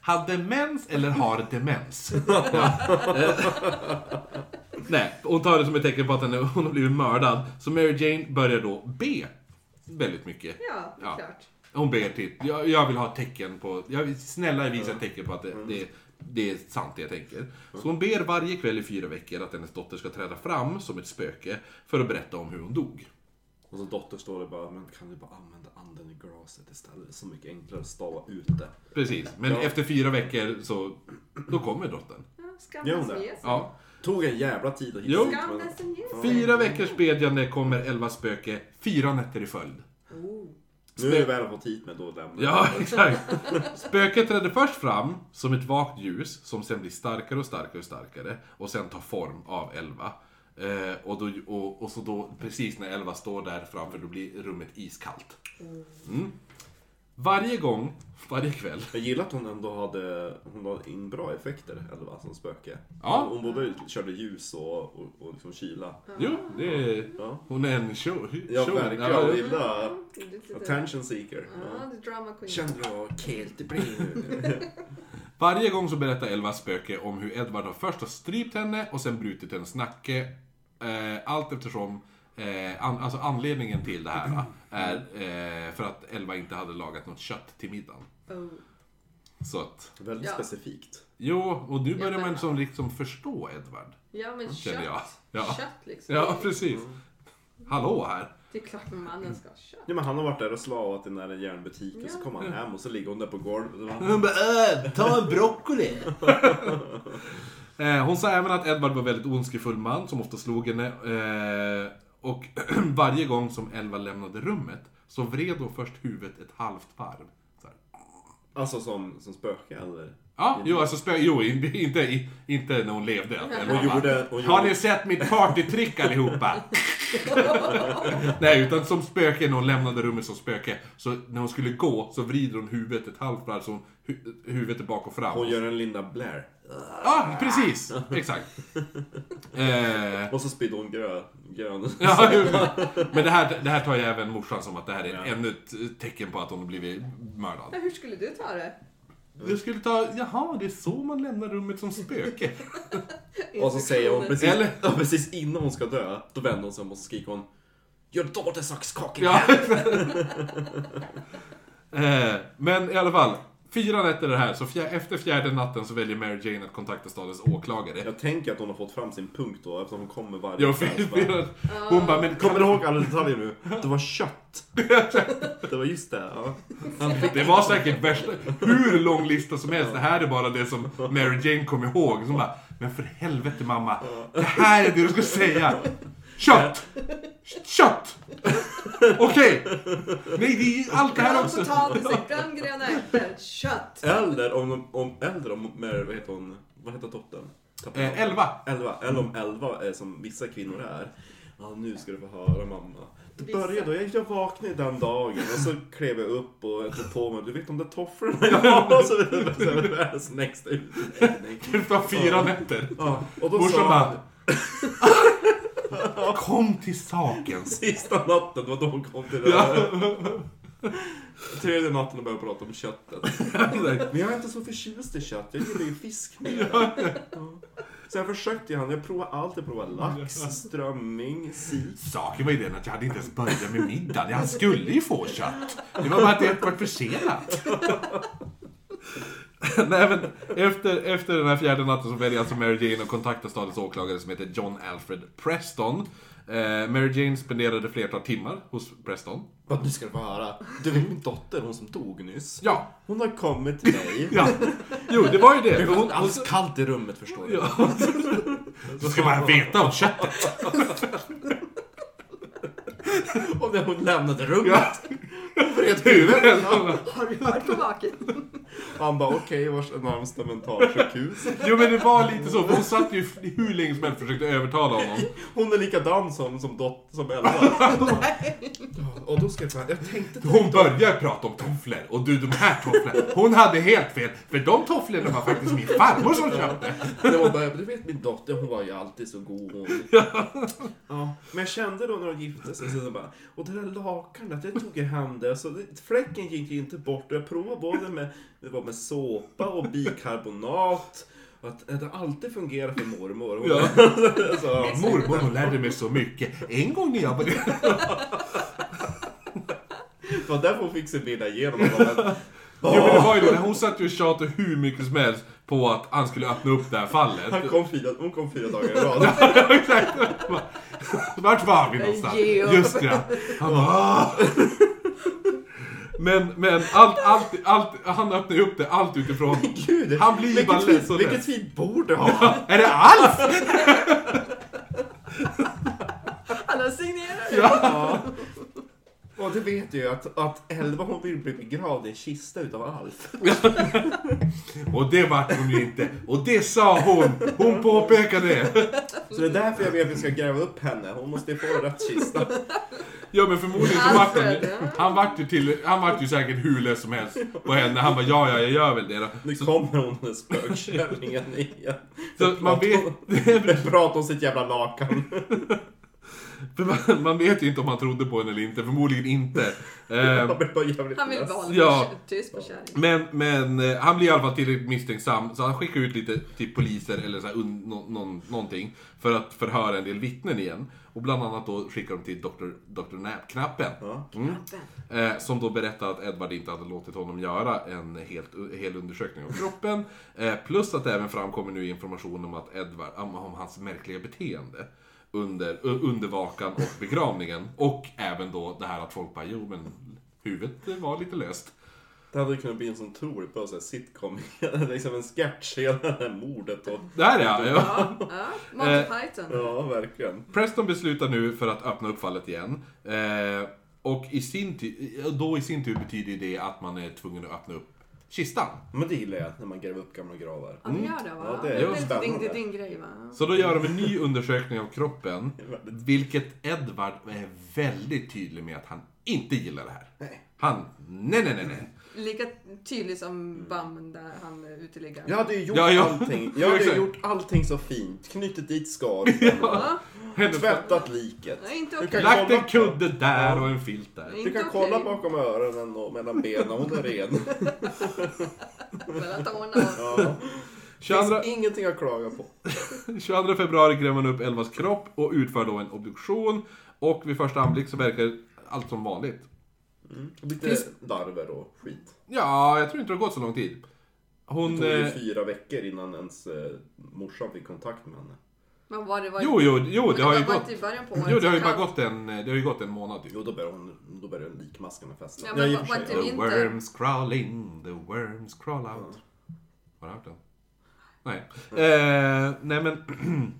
har demens eller har demens? Ja. Nej, hon tar det som ett tecken på att hon har blivit mördad. Så Mary Jane börjar då be väldigt mycket. Ja, Ja. klart. Hon ber till, jag, jag vill ha ett tecken på, jag vill, snälla visa ett tecken på att det, det, det är sant det jag tänker. Så hon ber varje kväll i fyra veckor att hennes dotter ska träda fram som ett spöke för att berätta om hur hon dog. Och så dotter står det bara, men kan du bara använda anden i glaset istället? Det är så mycket enklare att stava ut det. Precis, men Ja. efter fyra veckor så, då kommer dottern. Ja, Gör skam hon det? sig. Ja. Tog en jävla tid att hitta Jo. men-. Fyra veckors bedjande kommer elva spöke, fyra nätter i följd. Oh. Nu är jag väl fått hit med då lämnar Ja, exakt. Spöket trädde först fram som ett vagt ljus som sen blir starkare och starkare och starkare och sen tar form av Elva. Eh, och, då, och, och så då, precis när Elva står där framför, då blir rummet iskallt. Mm. Varje gång, varje kväll. Jag gillar att hon ändå hade, hon hade in bra effekter, Elva, som spöke. Ja. Hon både körde ljus och, och, och liksom kyla. Jo, det är, Ja, hon är en show. ja show. verkligen. Ja, Jag gillar är lite- attention seeker. Ja, Ja. drama queen. Kände du vad helt det blir? Varje gång så berättar Elvas spöke om hur Edvard har först har strypt henne och sen brutit hennes nacke. Eh, allt eftersom, eh, an, alltså anledningen till det här är eh, för att Elva inte hade lagat något kött till middagen. Oh. Så att, Väldigt Ja. specifikt. jo, och nu börjar man som liksom förstå Edvard. Ja, men kött. jag. Ja. Kött liksom. Ja, precis. Hallå här. Det är klart mannen ska kött. Ja, men han har varit där och slavat i den där järnbutiken, så Ja. kommer han hem och så ligger hon där på golvet. Hon bara äh, ta en broccoli. eh, hon sa även att Edvard var en väldigt ondskefull man som ofta slog henne. Eh, och varje gång som Elva lämnade rummet så vred hon först huvudet ett halvt varv. Så. Alltså som, som spöke eller? Ja, jo, alltså spö, jo, inte, inte, inte när hon levde. Hon gjorde... Hon Har gjorde ni sett mitt partytrick allihopa? Nej, utan som spöke när hon lämnade rummet som spöke. Så när hon skulle gå så vrider hon huvudet ett halvt varv så hon, hu, huvudet är bak och fram. hon gör en Linda Blair. Ja, precis! Exakt. Eh, Och så spydde hon grön. grön. ja, men det här, det här tar ju även morsan som att det här är ännu ett tecken på att hon har blivit mördad. Men hur skulle du ta det? Du skulle ta, jaha, det är så man lämnar rummet som spöke. Och så säger hon precis, Eller- ja, precis innan hon ska dö, då vänder hon sig om och så skriker hon Gör dodersaxkakor Ja. eh, men i alla fall, fyra nätter är det här, så fjär, efter fjärde natten så väljer Mary Jane att kontakta stadens åklagare. Jag tänker att hon har fått fram sin punkt då eftersom hon kommer varje Ja, kväll, så hon bara, men Kommer du ihåg alla detaljer nu? Det var kött. Det var just det, ja. Det var säkert värsta, hur lång lista som helst. Det här är bara det som Mary Jane kom ihåg. Som bara, men för helvete mamma, det här är det du ska säga. Kött! Kött! Okej! Nej, det är ju allt det här Grön också. potatis, gröna äpplen, kött. Eller om, om eller om med, vad heter hon, vad heter dottern? Tappade Eh, namnet. elva. Elva. Eller om elva är som vissa kvinnor är. Ja, nu ska du få höra mamma. Det Vissa. började då, jag, jag vaknade den dagen och så klev jag upp och jag tog på mig, du vet de där tofflorna jag har? Och så det världens next utläggning. Det var fyra nätter. Ja, och då Morsan sa bara, kom till saken. sista natten, var då hon kom till det här. Tredje natten och började prata om köttet. Men jag är inte så förtjust i kött, jag gillar ju fisk mer. Så jag försökte ju han, jag provade allt, jag provade lax, strömming, sik. Saken var ju den att jag hade inte ens börjat med middagen. Jag skulle ju få kött. Det var bara att det var försenat. Nej, men efter, efter den här fjärde natten så väljer alltså Mary Jane att kontakta stadens åklagare som heter John Alfred Preston. Eh, Mary Jane spenderade flertal timmar hos Preston. Vad nu ska du få höra. Du vet min dotter, hon som dog nyss. Ja, Hon har kommit till mig. ja. Jo, det var ju det. Det var alldeles kallt i rummet förstår du. ja. Så ska man veta om köttet. Och när hon lämnade rummet. Ja. Hon vred huvudet. Har du hört på vaken? Han bara okej, vars är närmsta mentalsjukhus? Jo men det var lite så, för hon satt ju hur länge som helst och försökte övertala honom. Hon är likadan som, som, dot, som Elva. Och då ska jag säga, jag tänkte Hon börjar prata om tofflor och du de här tofflorna. Hon hade helt fel, för de tofflorna var faktiskt min farmor som köpte. Det var bara, du vet min dotter, hon var ju alltid så god hon. Ja. Men jag kände då när de gifte sig, så bara, och det där lakanet, det tog jag hem det, så det, fläcken gick ju inte bort. Och jag provade både med, det var med såpa och bikarbonat. Och att det alltid fungerar för mormor. Hon, Ja. så, Mormor hon lärde mig så mycket. En gång när jag var... det var därför hon fick sin vilja igenom. Jo men det var ju det, hon satt ju och tjatade hur mycket som helst på att han skulle öppna upp det här fallet. Han kom fyra, hon kom fyra dagar i rad. Exakt. Vart var vi någonstans? Just det. Han bara... Men, men allt, allt, allt, han öppnar ju upp det, allt utifrån... Gud, Han blir ju bara less och vilket fint bord du har. Är det Alf? Han har signerat. Ja. Och det vet ju att, att Elva hon vill bli begravd i en kista utav Alf. Och det vart hon ju inte. Och det sa hon. Hon påpekade det. Så det är därför jag vill att vi ska gräva upp henne. Hon måste få rätt kista. Ja men förmodligen så vart han ju, han vart ju till, han vart ju säkert hur lätt som helst på henne. Han bara ja, ja, jag gör väl det då. Nu kommer hon den spökkärringen igen. Så man vet, Prata om sitt jävla lakan. för man, man vet ju inte om han trodde på henne eller inte, förmodligen inte. Eh, jävligt Han vill vara Ja. tyst på kärringen. Men, men eh, han blir i alla fall tillräckligt misstänksam så han skickar ut lite till poliser eller så här, un, nå- någon, någonting för att förhöra en del vittnen igen. Och bland annat då skickar de till Dr. Dr. Nap-knappen. Ja. Mm. Eh, som då berättar att Edward inte hade låtit honom göra en helt, hel undersökning av kroppen. Eh, plus att det även framkommer nu information om att Edward, om, om hans märkliga beteende. Under, under vakan och begravningen. Och även då det här att folk bara, jo men huvudet var lite löst. Det hade kunnat bli en sån otroligt bra så här sitcom. liksom en sketch, hela det här mordet och... Där ja! ja. Ja, ja. Monty Eh, Python. Ja, verkligen. Preston beslutar nu för att öppna upp fallet igen. Eh, och i sin då i sin tur betyder det att man är tvungen att öppna upp kistan. Men det gillar jag, när man gräver upp gamla gravar. Ja, det gör det va? Ja, det är det är spännande. din, grej va? Så då gör de en ny undersökning av kroppen. Vilket Edward är väldigt tydlig med att han inte gillar det här. Nej. Han, nej nej nej nej. Lika tydlig som Bam där han är uteliggare. Jag hade ju gjort Ja, ja. allting. Jag hade Exakt. ju gjort allting så fint. Knutit dit skaret. Ja, Tvättat liket. Nej, inte Du okej. kan Lagt en kolla- kudde där och en filt där. Du Inte kan okej. kolla bakom öronen och mellan benen. Hon är ren. Mellan tårna. Ja. 22, Finns ingenting att klaga på. 22 februari gräver man upp Elvas kropp och utför då en obduktion. Och vid första anblick så verkar allt som vanligt. Lite Finns- larver och skit. Ja, jag tror inte det har gått så lång tid. Det Hon... tog ju Eh, fyra veckor innan ens eh, morsan fick kontakt med henne. Men var det, var jo, jo, jo, men det har ju gått... Jo, det har ju bara gått en, det har ju gått en månad typ. Jo, då började, hon, då började likmaskarna festa. Ja, men i var- inte The worms crawl in, the worms crawl out. Har du hört den? Nej. Eh, nej men,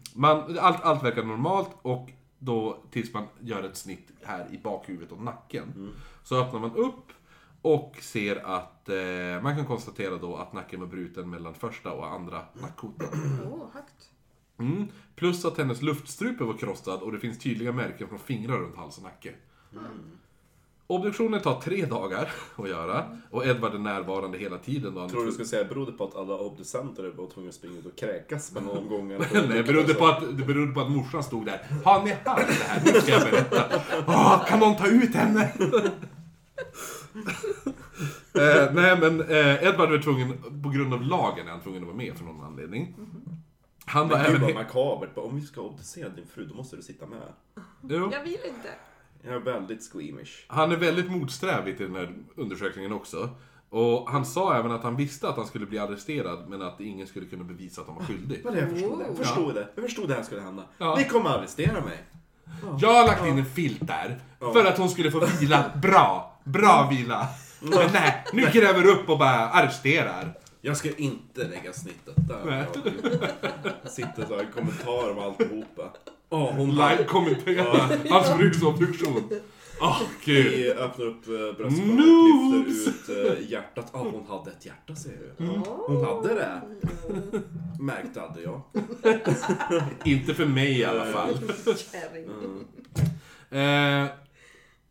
man, allt, allt verkar normalt och då tills man gör ett snitt här i bakhuvudet och nacken. Så öppnar man upp och ser att eh, man kan konstatera då att nacken var bruten mellan första och andra nackkotan. Högt. Mm. Plus att hennes luftstrupe var krossad och det finns tydliga märken från fingrar runt hals och nacke. Obduktionen tar tre dagar att göra och Edvard är närvarande hela tiden. Då han tror du skulle säga berodde på att alla obducenter var tvungna att springa ut och kräkas gång. eller- Nej, det berodde, på att, det berodde på att morsan stod där. Har ni hört det här? Nu ska jag berätta. Åh, kan någon ta ut henne? eh, nej men eh, Edvard var tvungen, på grund av lagen är han tvungen att vara med för någon anledning. Han var Men gud även... vad makabert. Bara, Om vi ska obducera din fru, då måste du sitta med. Jo. Jag vill inte. Jag är väldigt squeamish. Han är väldigt motsträvig till den här undersökningen också. Och han sa även att han visste att han skulle bli arresterad, men att ingen skulle kunna bevisa att han var skyldig. Vad jag förstod det. Jag Oh. förstod det. Jag förstod det här skulle hända. Ja. Ni kommer arrestera mig. Jag har lagt in en filt där, för att hon skulle få vila bra. Bra vila. Men nej, nu gräver upp och bara arresterar. Jag ska inte lägga snittet där. Sitter så här i kommentar om alltihopa. Åh, hon Live kommentera hans frus obduktion. Åh, gud. Vi öppnar upp eh, bröstkorgen och lyfter ut eh, hjärtat. Ja, hon hade ett hjärta ser du. Hon hade det. Märkte aldrig jag. Inte för mig i alla fall. Eh,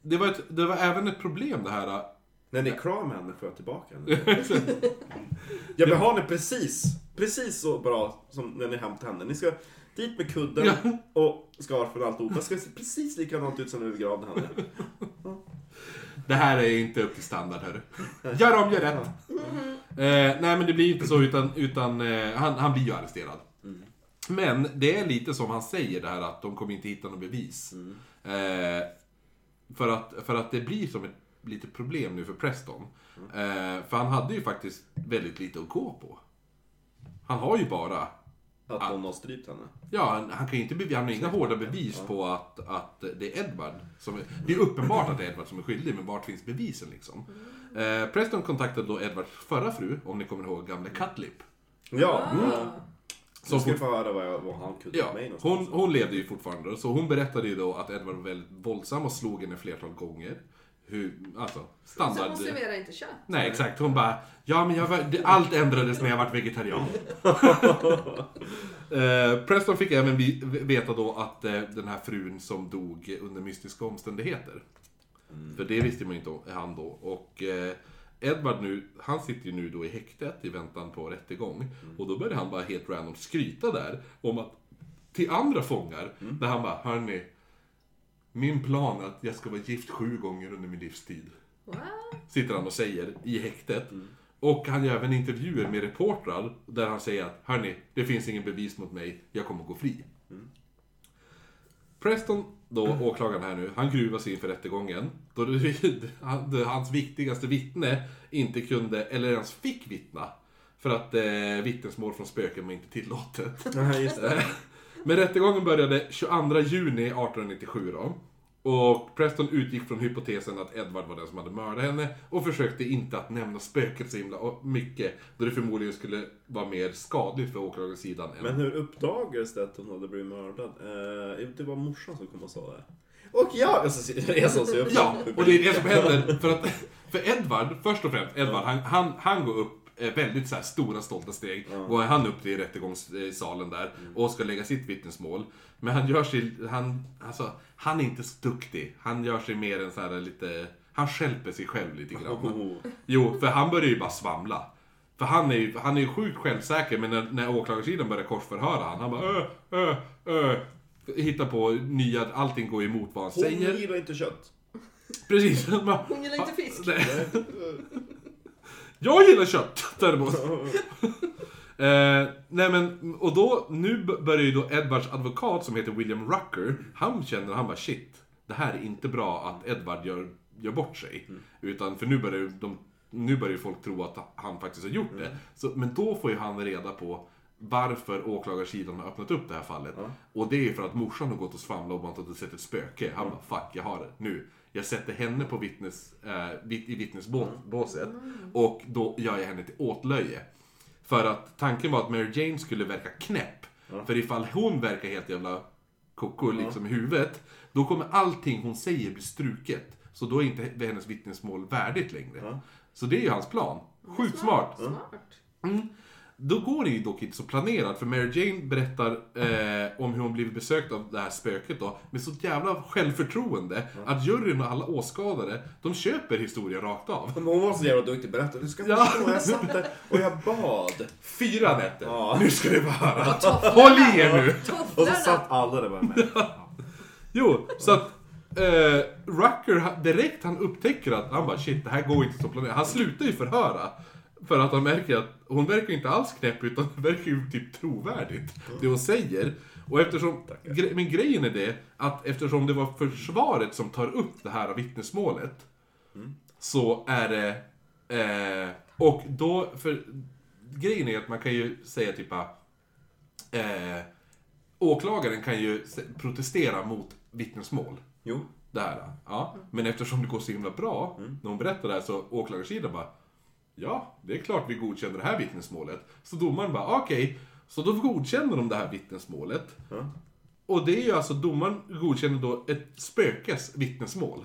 det, var ett, det var även ett problem det här. När ni med henne får jag tillbaka henne. Jag vill ha henne precis, precis så bra som när ni hämtar henne. Ni ska dit med kudden Ja. och scarfen och alltihopa. Det ska se precis likadant ut som när vi begravde henne. Det här är inte upp till standard hörru. Gör om, gör rätt. Eh, nej men det blir inte så utan, utan eh, han, han blir ju arresterad. Men det är lite som han säger det här att de kommer inte hitta något bevis. Eh, för, att, för att det blir som ett litet problem nu för Preston. Eh, för han hade ju faktiskt väldigt lite att gå på. Han har ju bara Att någon har strypt henne. Ja, han, han kan ju inte bevi- han har inga hårda bevis på att, att det är Edward som är, Det är uppenbart att det är Edward som är skyldig, men vart finns bevisen liksom? Eh, Preston kontaktade då Edwards förra fru, om ni kommer ihåg gamle Cutlip. Ja, Ah. ja. Som Så ska fort, få höra vad, jag, vad han kunde ja, ja, mig hon, någonstans. hon levde ju fortfarande, så hon berättade ju då att Edward var väldigt våldsam och slog henne flertal gånger. Hur, alltså, Så standard... hon serverar inte kött? Nej, exakt. Hon bara, ja men jag var, allt ändrades när jag vart vegetarian. eh, Preston fick även vi, veta då att eh, den här frun som dog under mystiska omständigheter. För det visste man ju inte om han då. Och eh, Edward nu, han sitter ju nu då i häktet i väntan på rättegång. Och då börjar han bara helt random skryta där om att till andra fångar, där han bara, hörni, min plan är att jag ska vara gift sju gånger under min livstid. What? Sitter han och säger i häktet. Och han gör även intervjuer med reportrar där han säger att hörni, det finns ingen bevis mot mig, jag kommer gå fri. Preston, då åklagaren här nu, han gruvar sig inför rättegången. Då det, han- det, hans viktigaste vittne inte kunde, eller ens fick vittna. För att eh, vittnesmål från spöken var inte tillåtet. Nej, just det. Men rättegången började 22 juni 1897 då. Och Preston utgick från hypotesen att Edward var den som hade mördat henne och försökte inte att nämna spöket så himla mycket då det förmodligen skulle vara mer skadligt för åklagarsidan än... Men hur uppdagades det att hon hade blivit mördad? Eh, det var morsan som kom och sa det. Och jag... Alltså, jag sa så jag Ja, och det är det som händer. För att för Edward, först och främst, Edward, han, han, han går upp väldigt så här stora stolta steg. Går han upp till rättegångssalen där och ska lägga sitt vittnesmål. Men han gör sig, han, alltså, han är inte så duktig. Han gör sig mer en så här lite, han stjälper sig själv lite grann. Oh. Jo, för han börjar ju bara svamla. För han är ju, han är ju sjukt självsäker, men när, när åklagarsidan börjar korsförhöra han, han bara ö, ö, ö. Hittar på nya, allting går emot vad han Hon säger. gillar inte kött. Precis. Hon gillar inte fisk. Jag gillar kött däremot. eh, nej men, och då, nu börjar ju då Edwards advokat som heter William Rucker, han känner, han bara shit, det här är inte bra att Edward gör, gör bort sig. Utan, för nu börjar ju de, nu börjar folk tro att han faktiskt har gjort det. Så, men då får ju han reda på varför åklagarsidan har öppnat upp det här fallet. Och det är för att morsan har gått och svamlat om att hade sett ett spöke. Han bara, fuck, jag har det nu. Jag sätter henne på vittnes, eh, vitt- i vittnesbåset och då gör jag henne till åtlöje. För att tanken var att Mary Jane skulle verka knäpp. För ifall hon verkar helt jävla koko liksom i huvudet, då kommer allting hon säger bli struket. Så då är inte hennes vittnesmål värdigt längre. Så det är ju hans plan. Sjukt smart. Smart. Då går det ju dock inte så planerat, för Mary Jane berättar eh, om hur hon blivit besökt av det här spöket då, med så jävla självförtroende att juryn och alla åskådare, de köper historien rakt av. Men hon var så jävla duktig berättare. Du ska Ja. förstå, jag satt där och jag bad. Fyra nätter. Ja. Nu ska det vara. Håll i er nu! Och så satt alla där bara med. Jo, så att eh, Rucker, direkt han upptäcker att han bara shit, det här går inte som planerat. Han slutar ju förhöra. För att han märker att hon verkar inte alls knäpp utan det verkar ju typ trovärdigt. Det hon säger. Och eftersom, gre- men grejen är det att eftersom det var försvaret som tar upp det här vittnesmålet. Så är det, eh, och då, för grejen är att man kan ju säga typ eh, åklagaren kan ju protestera mot vittnesmål. Jo. Det här. Ja. Men eftersom det går så himla bra när hon berättar det här så åklagarsidan bara Ja, det är klart vi godkänner det här vittnesmålet. Så domaren bara okej, så då godkänner de det här vittnesmålet. Ja. Och det är ju alltså, domaren godkänner då ett spökes vittnesmål.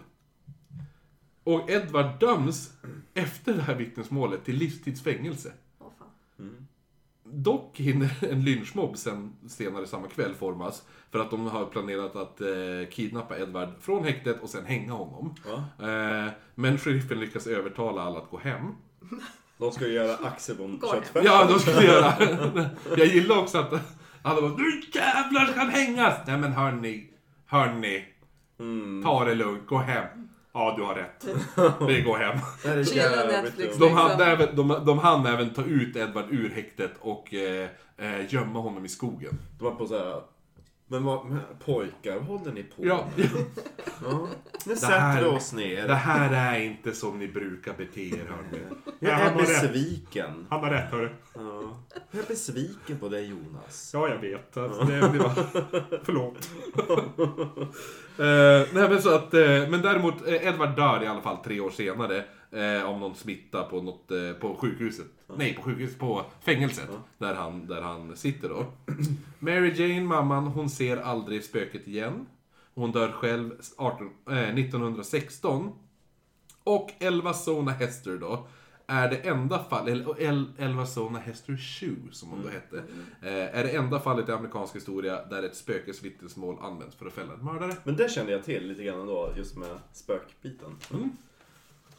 Och Edward döms efter det här vittnesmålet till livstidsfängelse. Åh fan. Dock hinner en lynchmobb sen, senare samma kväll formas. För att de har planerat att eh, kidnappa Edward från häktet och sen hänga honom. Ja. Eh, men sheriffen lyckas övertala alla att gå hem. De ska ju göra Axel von Gå hem. köttfärs. Ja, de skulle göra. Jag gillar också att alla bara Nu jävlar ska han hängas! Nej men hörni, hörni. Mm. Ta det lugnt, gå hem. Ja, du har rätt. Vi går hem. Här Netflix. dumt. De hann, även, de, de hann även ta ut Edward ur häktet och eh, eh, gömma honom i skogen. De var på såhär... Men vad, men pojkar, vad håller ni på Ja, med? Ja. Nu här- sätter vi oss det ner. här är inte som ni brukar bete er, hörni. Jag han är har rätt. besviken. Han har rätt hörru. Ja. Jag är besviken på dig Jonas. Ja, jag vet. Alltså, det, det var... Förlåt. Eh, nej men så att, eh, men däremot eh, Edward dör i alla fall tre år senare eh, av någon smitta på något, eh, på sjukhuset. Nej, på sjukhuset, på fängelset. Där, han, där han sitter då. Mary Jane, mamman, hon ser aldrig spöket igen. Hon dör själv 18, eh, 1916. Och Elva Sona Hester då är det enda fallet, eller El- Elvasona Hester Shoe som hon då hette, eh, är det enda fallet i amerikansk historia där ett spökesvittnesmål används för att fälla en mördare. Men det kände jag till lite grann ändå, just med spökbiten.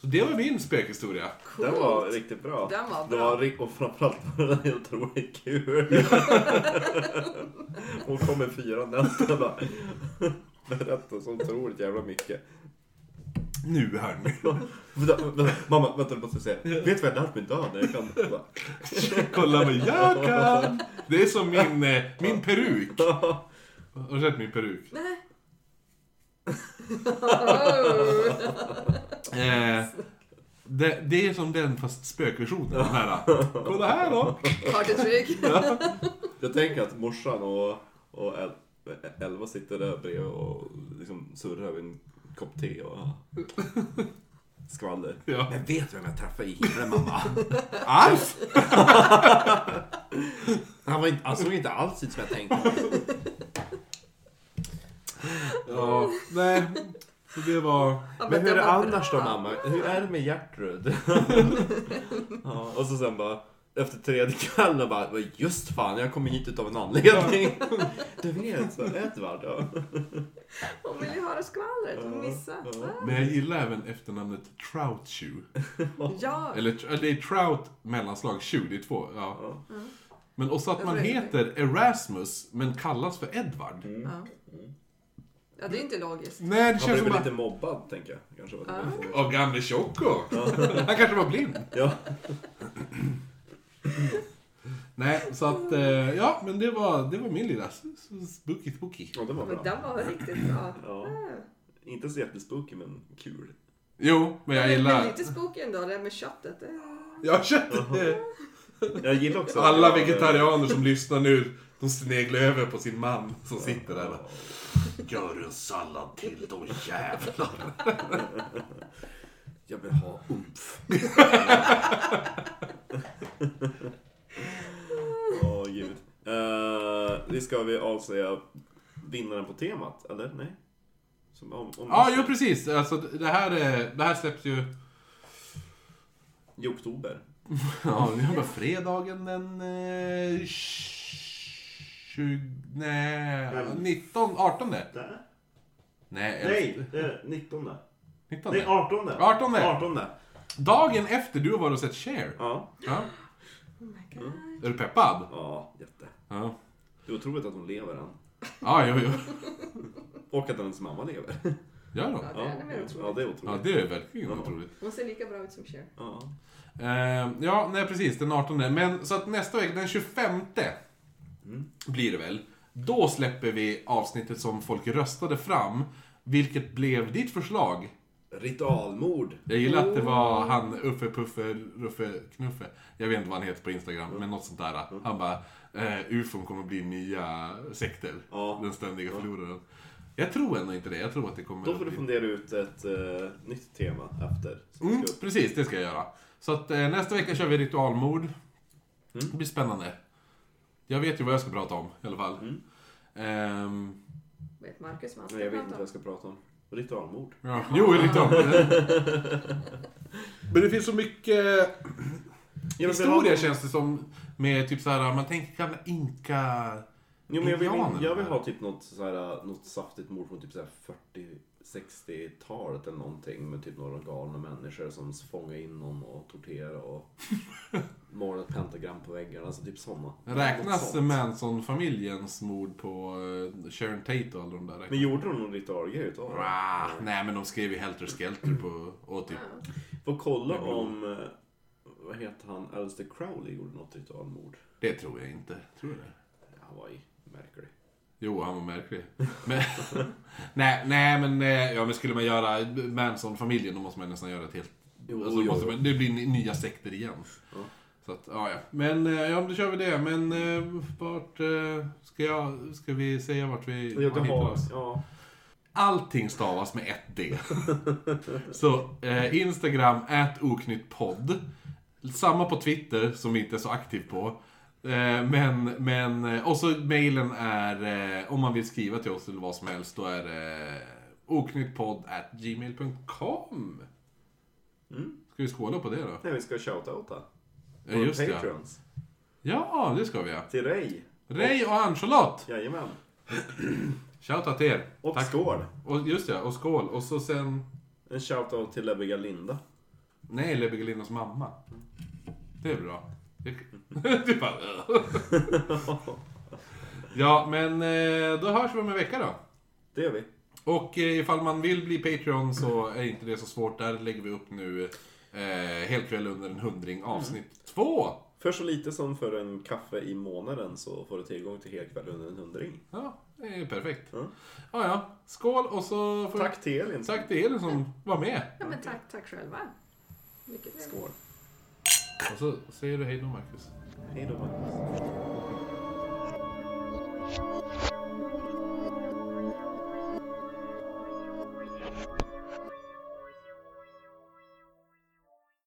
Så det var min spökhistoria. Den var riktigt bra. Den var Det bra. var, ri- och framförallt var den helt otroligt kul. Hon kom med fyra nätter och bara berättade så otroligt jävla mycket. Nu hörni. Mamma, vänta, jag måste säga. Vet du vad jag lärt mig idag när jag kan? Bara, Kolla vad jag kan! Det är som min, eh, min peruk. Har du sett min peruk? Nej. Eh, det, det är som den fast spökversionen. Den här. Kolla här då! Partytrick. Jag tänker att morsan och, och El, Elva sitter där bredvid och liksom surrar över en kopp te och skvaller. Ja. Men vet du vem jag träffade i himlen mamma? Alf! Han, var inte, han såg inte alls ut som jag tänkte. Ja, nej. Det var... Ja, Men hur är det annars då bra. mamma? Hur är det med Gertrud? ja, och så sen bara efter tredje kvällen bara just fan jag kom hit utav en anledning. Du vet, så Edvard ja. Hon vill ju höra skvallret. Hon missade. Ah. Men jag gillar även efternamnet Trout Shoe. Ja. Eller det är Trout mellanslag Shoe, det är två. Ja. Ja. Men också att man heter Erasmus men kallas för Edvard. Ja. Ja, det är inte logiskt. Nej, det Han känns blev som väl att... lite mobbad tänker jag. Kanske var det. Ja. Av gamle Tjocko. Han kanske var blind. Ja. Nej, så att... eh, Ja, men det var, det var min lilla spooky spooky. ja, det var Men bra. den var riktigt bra. Ja. Ah. Inte så jättespooky men kul. Jo, men jag Men- Men gillar... lite spooky ändå, det med köttet. Jag kände... Jag gillar också Alla Ja, vegetarianer som lyssnar nu, de sneglar över på sin man som sitter där. Gör en sallad till då jävlar. Jag vill ha umf. Åh gud. Uh, det ska vi avslöja vinnaren på temat, eller? Nej? Som, om, om Ja, jo precis. Alltså, det, här, är- det här släpps ju... I oktober. Ja, det var fredagen den... Eh, 20... Nej, Vem? 19... 18? Där? Nej, Nej, eh, 19. 19. Nej, 18. 18. 18. Dagen efter du har varit och sett Cher. Ja. Ja. Oh my god. Är du peppad? Ja, jätte. Ja. Det är otroligt att hon lever än. Ja, jo, jo. Och att hennes mamma lever. Gör de? Ja, det är mer ja, otroligt. det är Ja, otroligt. det är verkligen Ja. otroligt. Hon ser lika bra ut som Cher. Ja. Eh, ja, nej precis, den 18. Men så att nästa vecka, den 25 Mm. blir det väl. Då släpper vi avsnittet som folk röstade fram. Vilket blev ditt förslag? Ritualmord. Jag gillar att det var han Uffe Puffe Ruffe Knuffe. Jag vet inte vad han heter på Instagram, men något sånt där. Han bara, eh, ufon kommer bli nya sekter. Ja. Den ständiga förloraren. Jag tror ändå inte det. Jag tror att det kommer Då får du bli- fundera ut ett eh, nytt tema efter. Mm, precis, det ska jag göra. Så att eh, nästa vecka kör vi ritualmord. Mm. Det blir spännande. Jag vet ju vad jag ska prata om i alla fall. Mm. Ehm, Vet Marcus vad han ska Nej, jag vet inte prata vad om? jag ska prata om. Ritualmord. ja. Jo, ritualmord. Men det finns så mycket Jag vill historia känns det som. Med typ så här, man tänker gamla inka... Jo, men jag vill, indianerna. jag vill ha typ något, så här, något saftigt mord från typ så här 40-60-talet eller någonting. Med typ några galna människor som fångar in någon och torterar och målar ett pentagram på väggarna. Alltså typ sådana. Räknas Manson-familjens mord på uh, Sharon Tate och alla de där? Men gjorde de någon ritualgrej utav det? Ah, nej, men de skrev ju Helter Skelter på... Och typ... Ja. Får kolla om, eh, vad heter han, Alistair Crowley gjorde något ritualmord. Det tror jag inte. Tror du det? Han var ju märklig. Jo, han var märklig. Men, nej, nej, men, eh, ja, men skulle man göra Manson-familjen då måste man nästan göra ett helt... Jo, alltså, jo, man, det blir nya sekter igen. Ja. Så att, ja, ja. Men, eh, ja, då kör vi det. Men eh, vart ska, jag, ska vi säga vart vi Ja, var det hittar har, oss? ja. Allting stavas med ett D. så eh, Instagram, oknyttpodd. Samma på Twitter, som vi inte är så aktiv på. Eh, men, men, eh, och så mailen är, eh, om man vill skriva till oss eller vad som helst, då är det oknyttpodd at gmail.com. Mm. Ska vi skåla på det då? Nej, vi ska shoutouta. Ja, just det. Patrons. Ja, det ska vi ja. Till Ray. Ray och Ann-Charlotte! Jajamän. Shoutout till er. Och Tack. skål. Och just ja, och skål. Och så sen... En shoutout till Lebbiga Linda. Nej, Lebbe Galinas mamma. Det är bra. Du bara... ja, men eh, då hörs vi om en vecka då. Det gör vi. Och eh, ifall man vill bli Patreon så är inte det så svårt. Där lägger vi upp nu eh, Helkväll under en hundring avsnitt två. För så lite som för en kaffe i månaden så får du tillgång till helkväll under en hundring. Ja, det är perfekt. Ja. Ja, ja. Skål och så får Tack till Elin. tack till Elin som var med. Ja, men tack, tack själva. Mycket. Skål. Och så säger du hej då, Marcus. Hej då Magnus.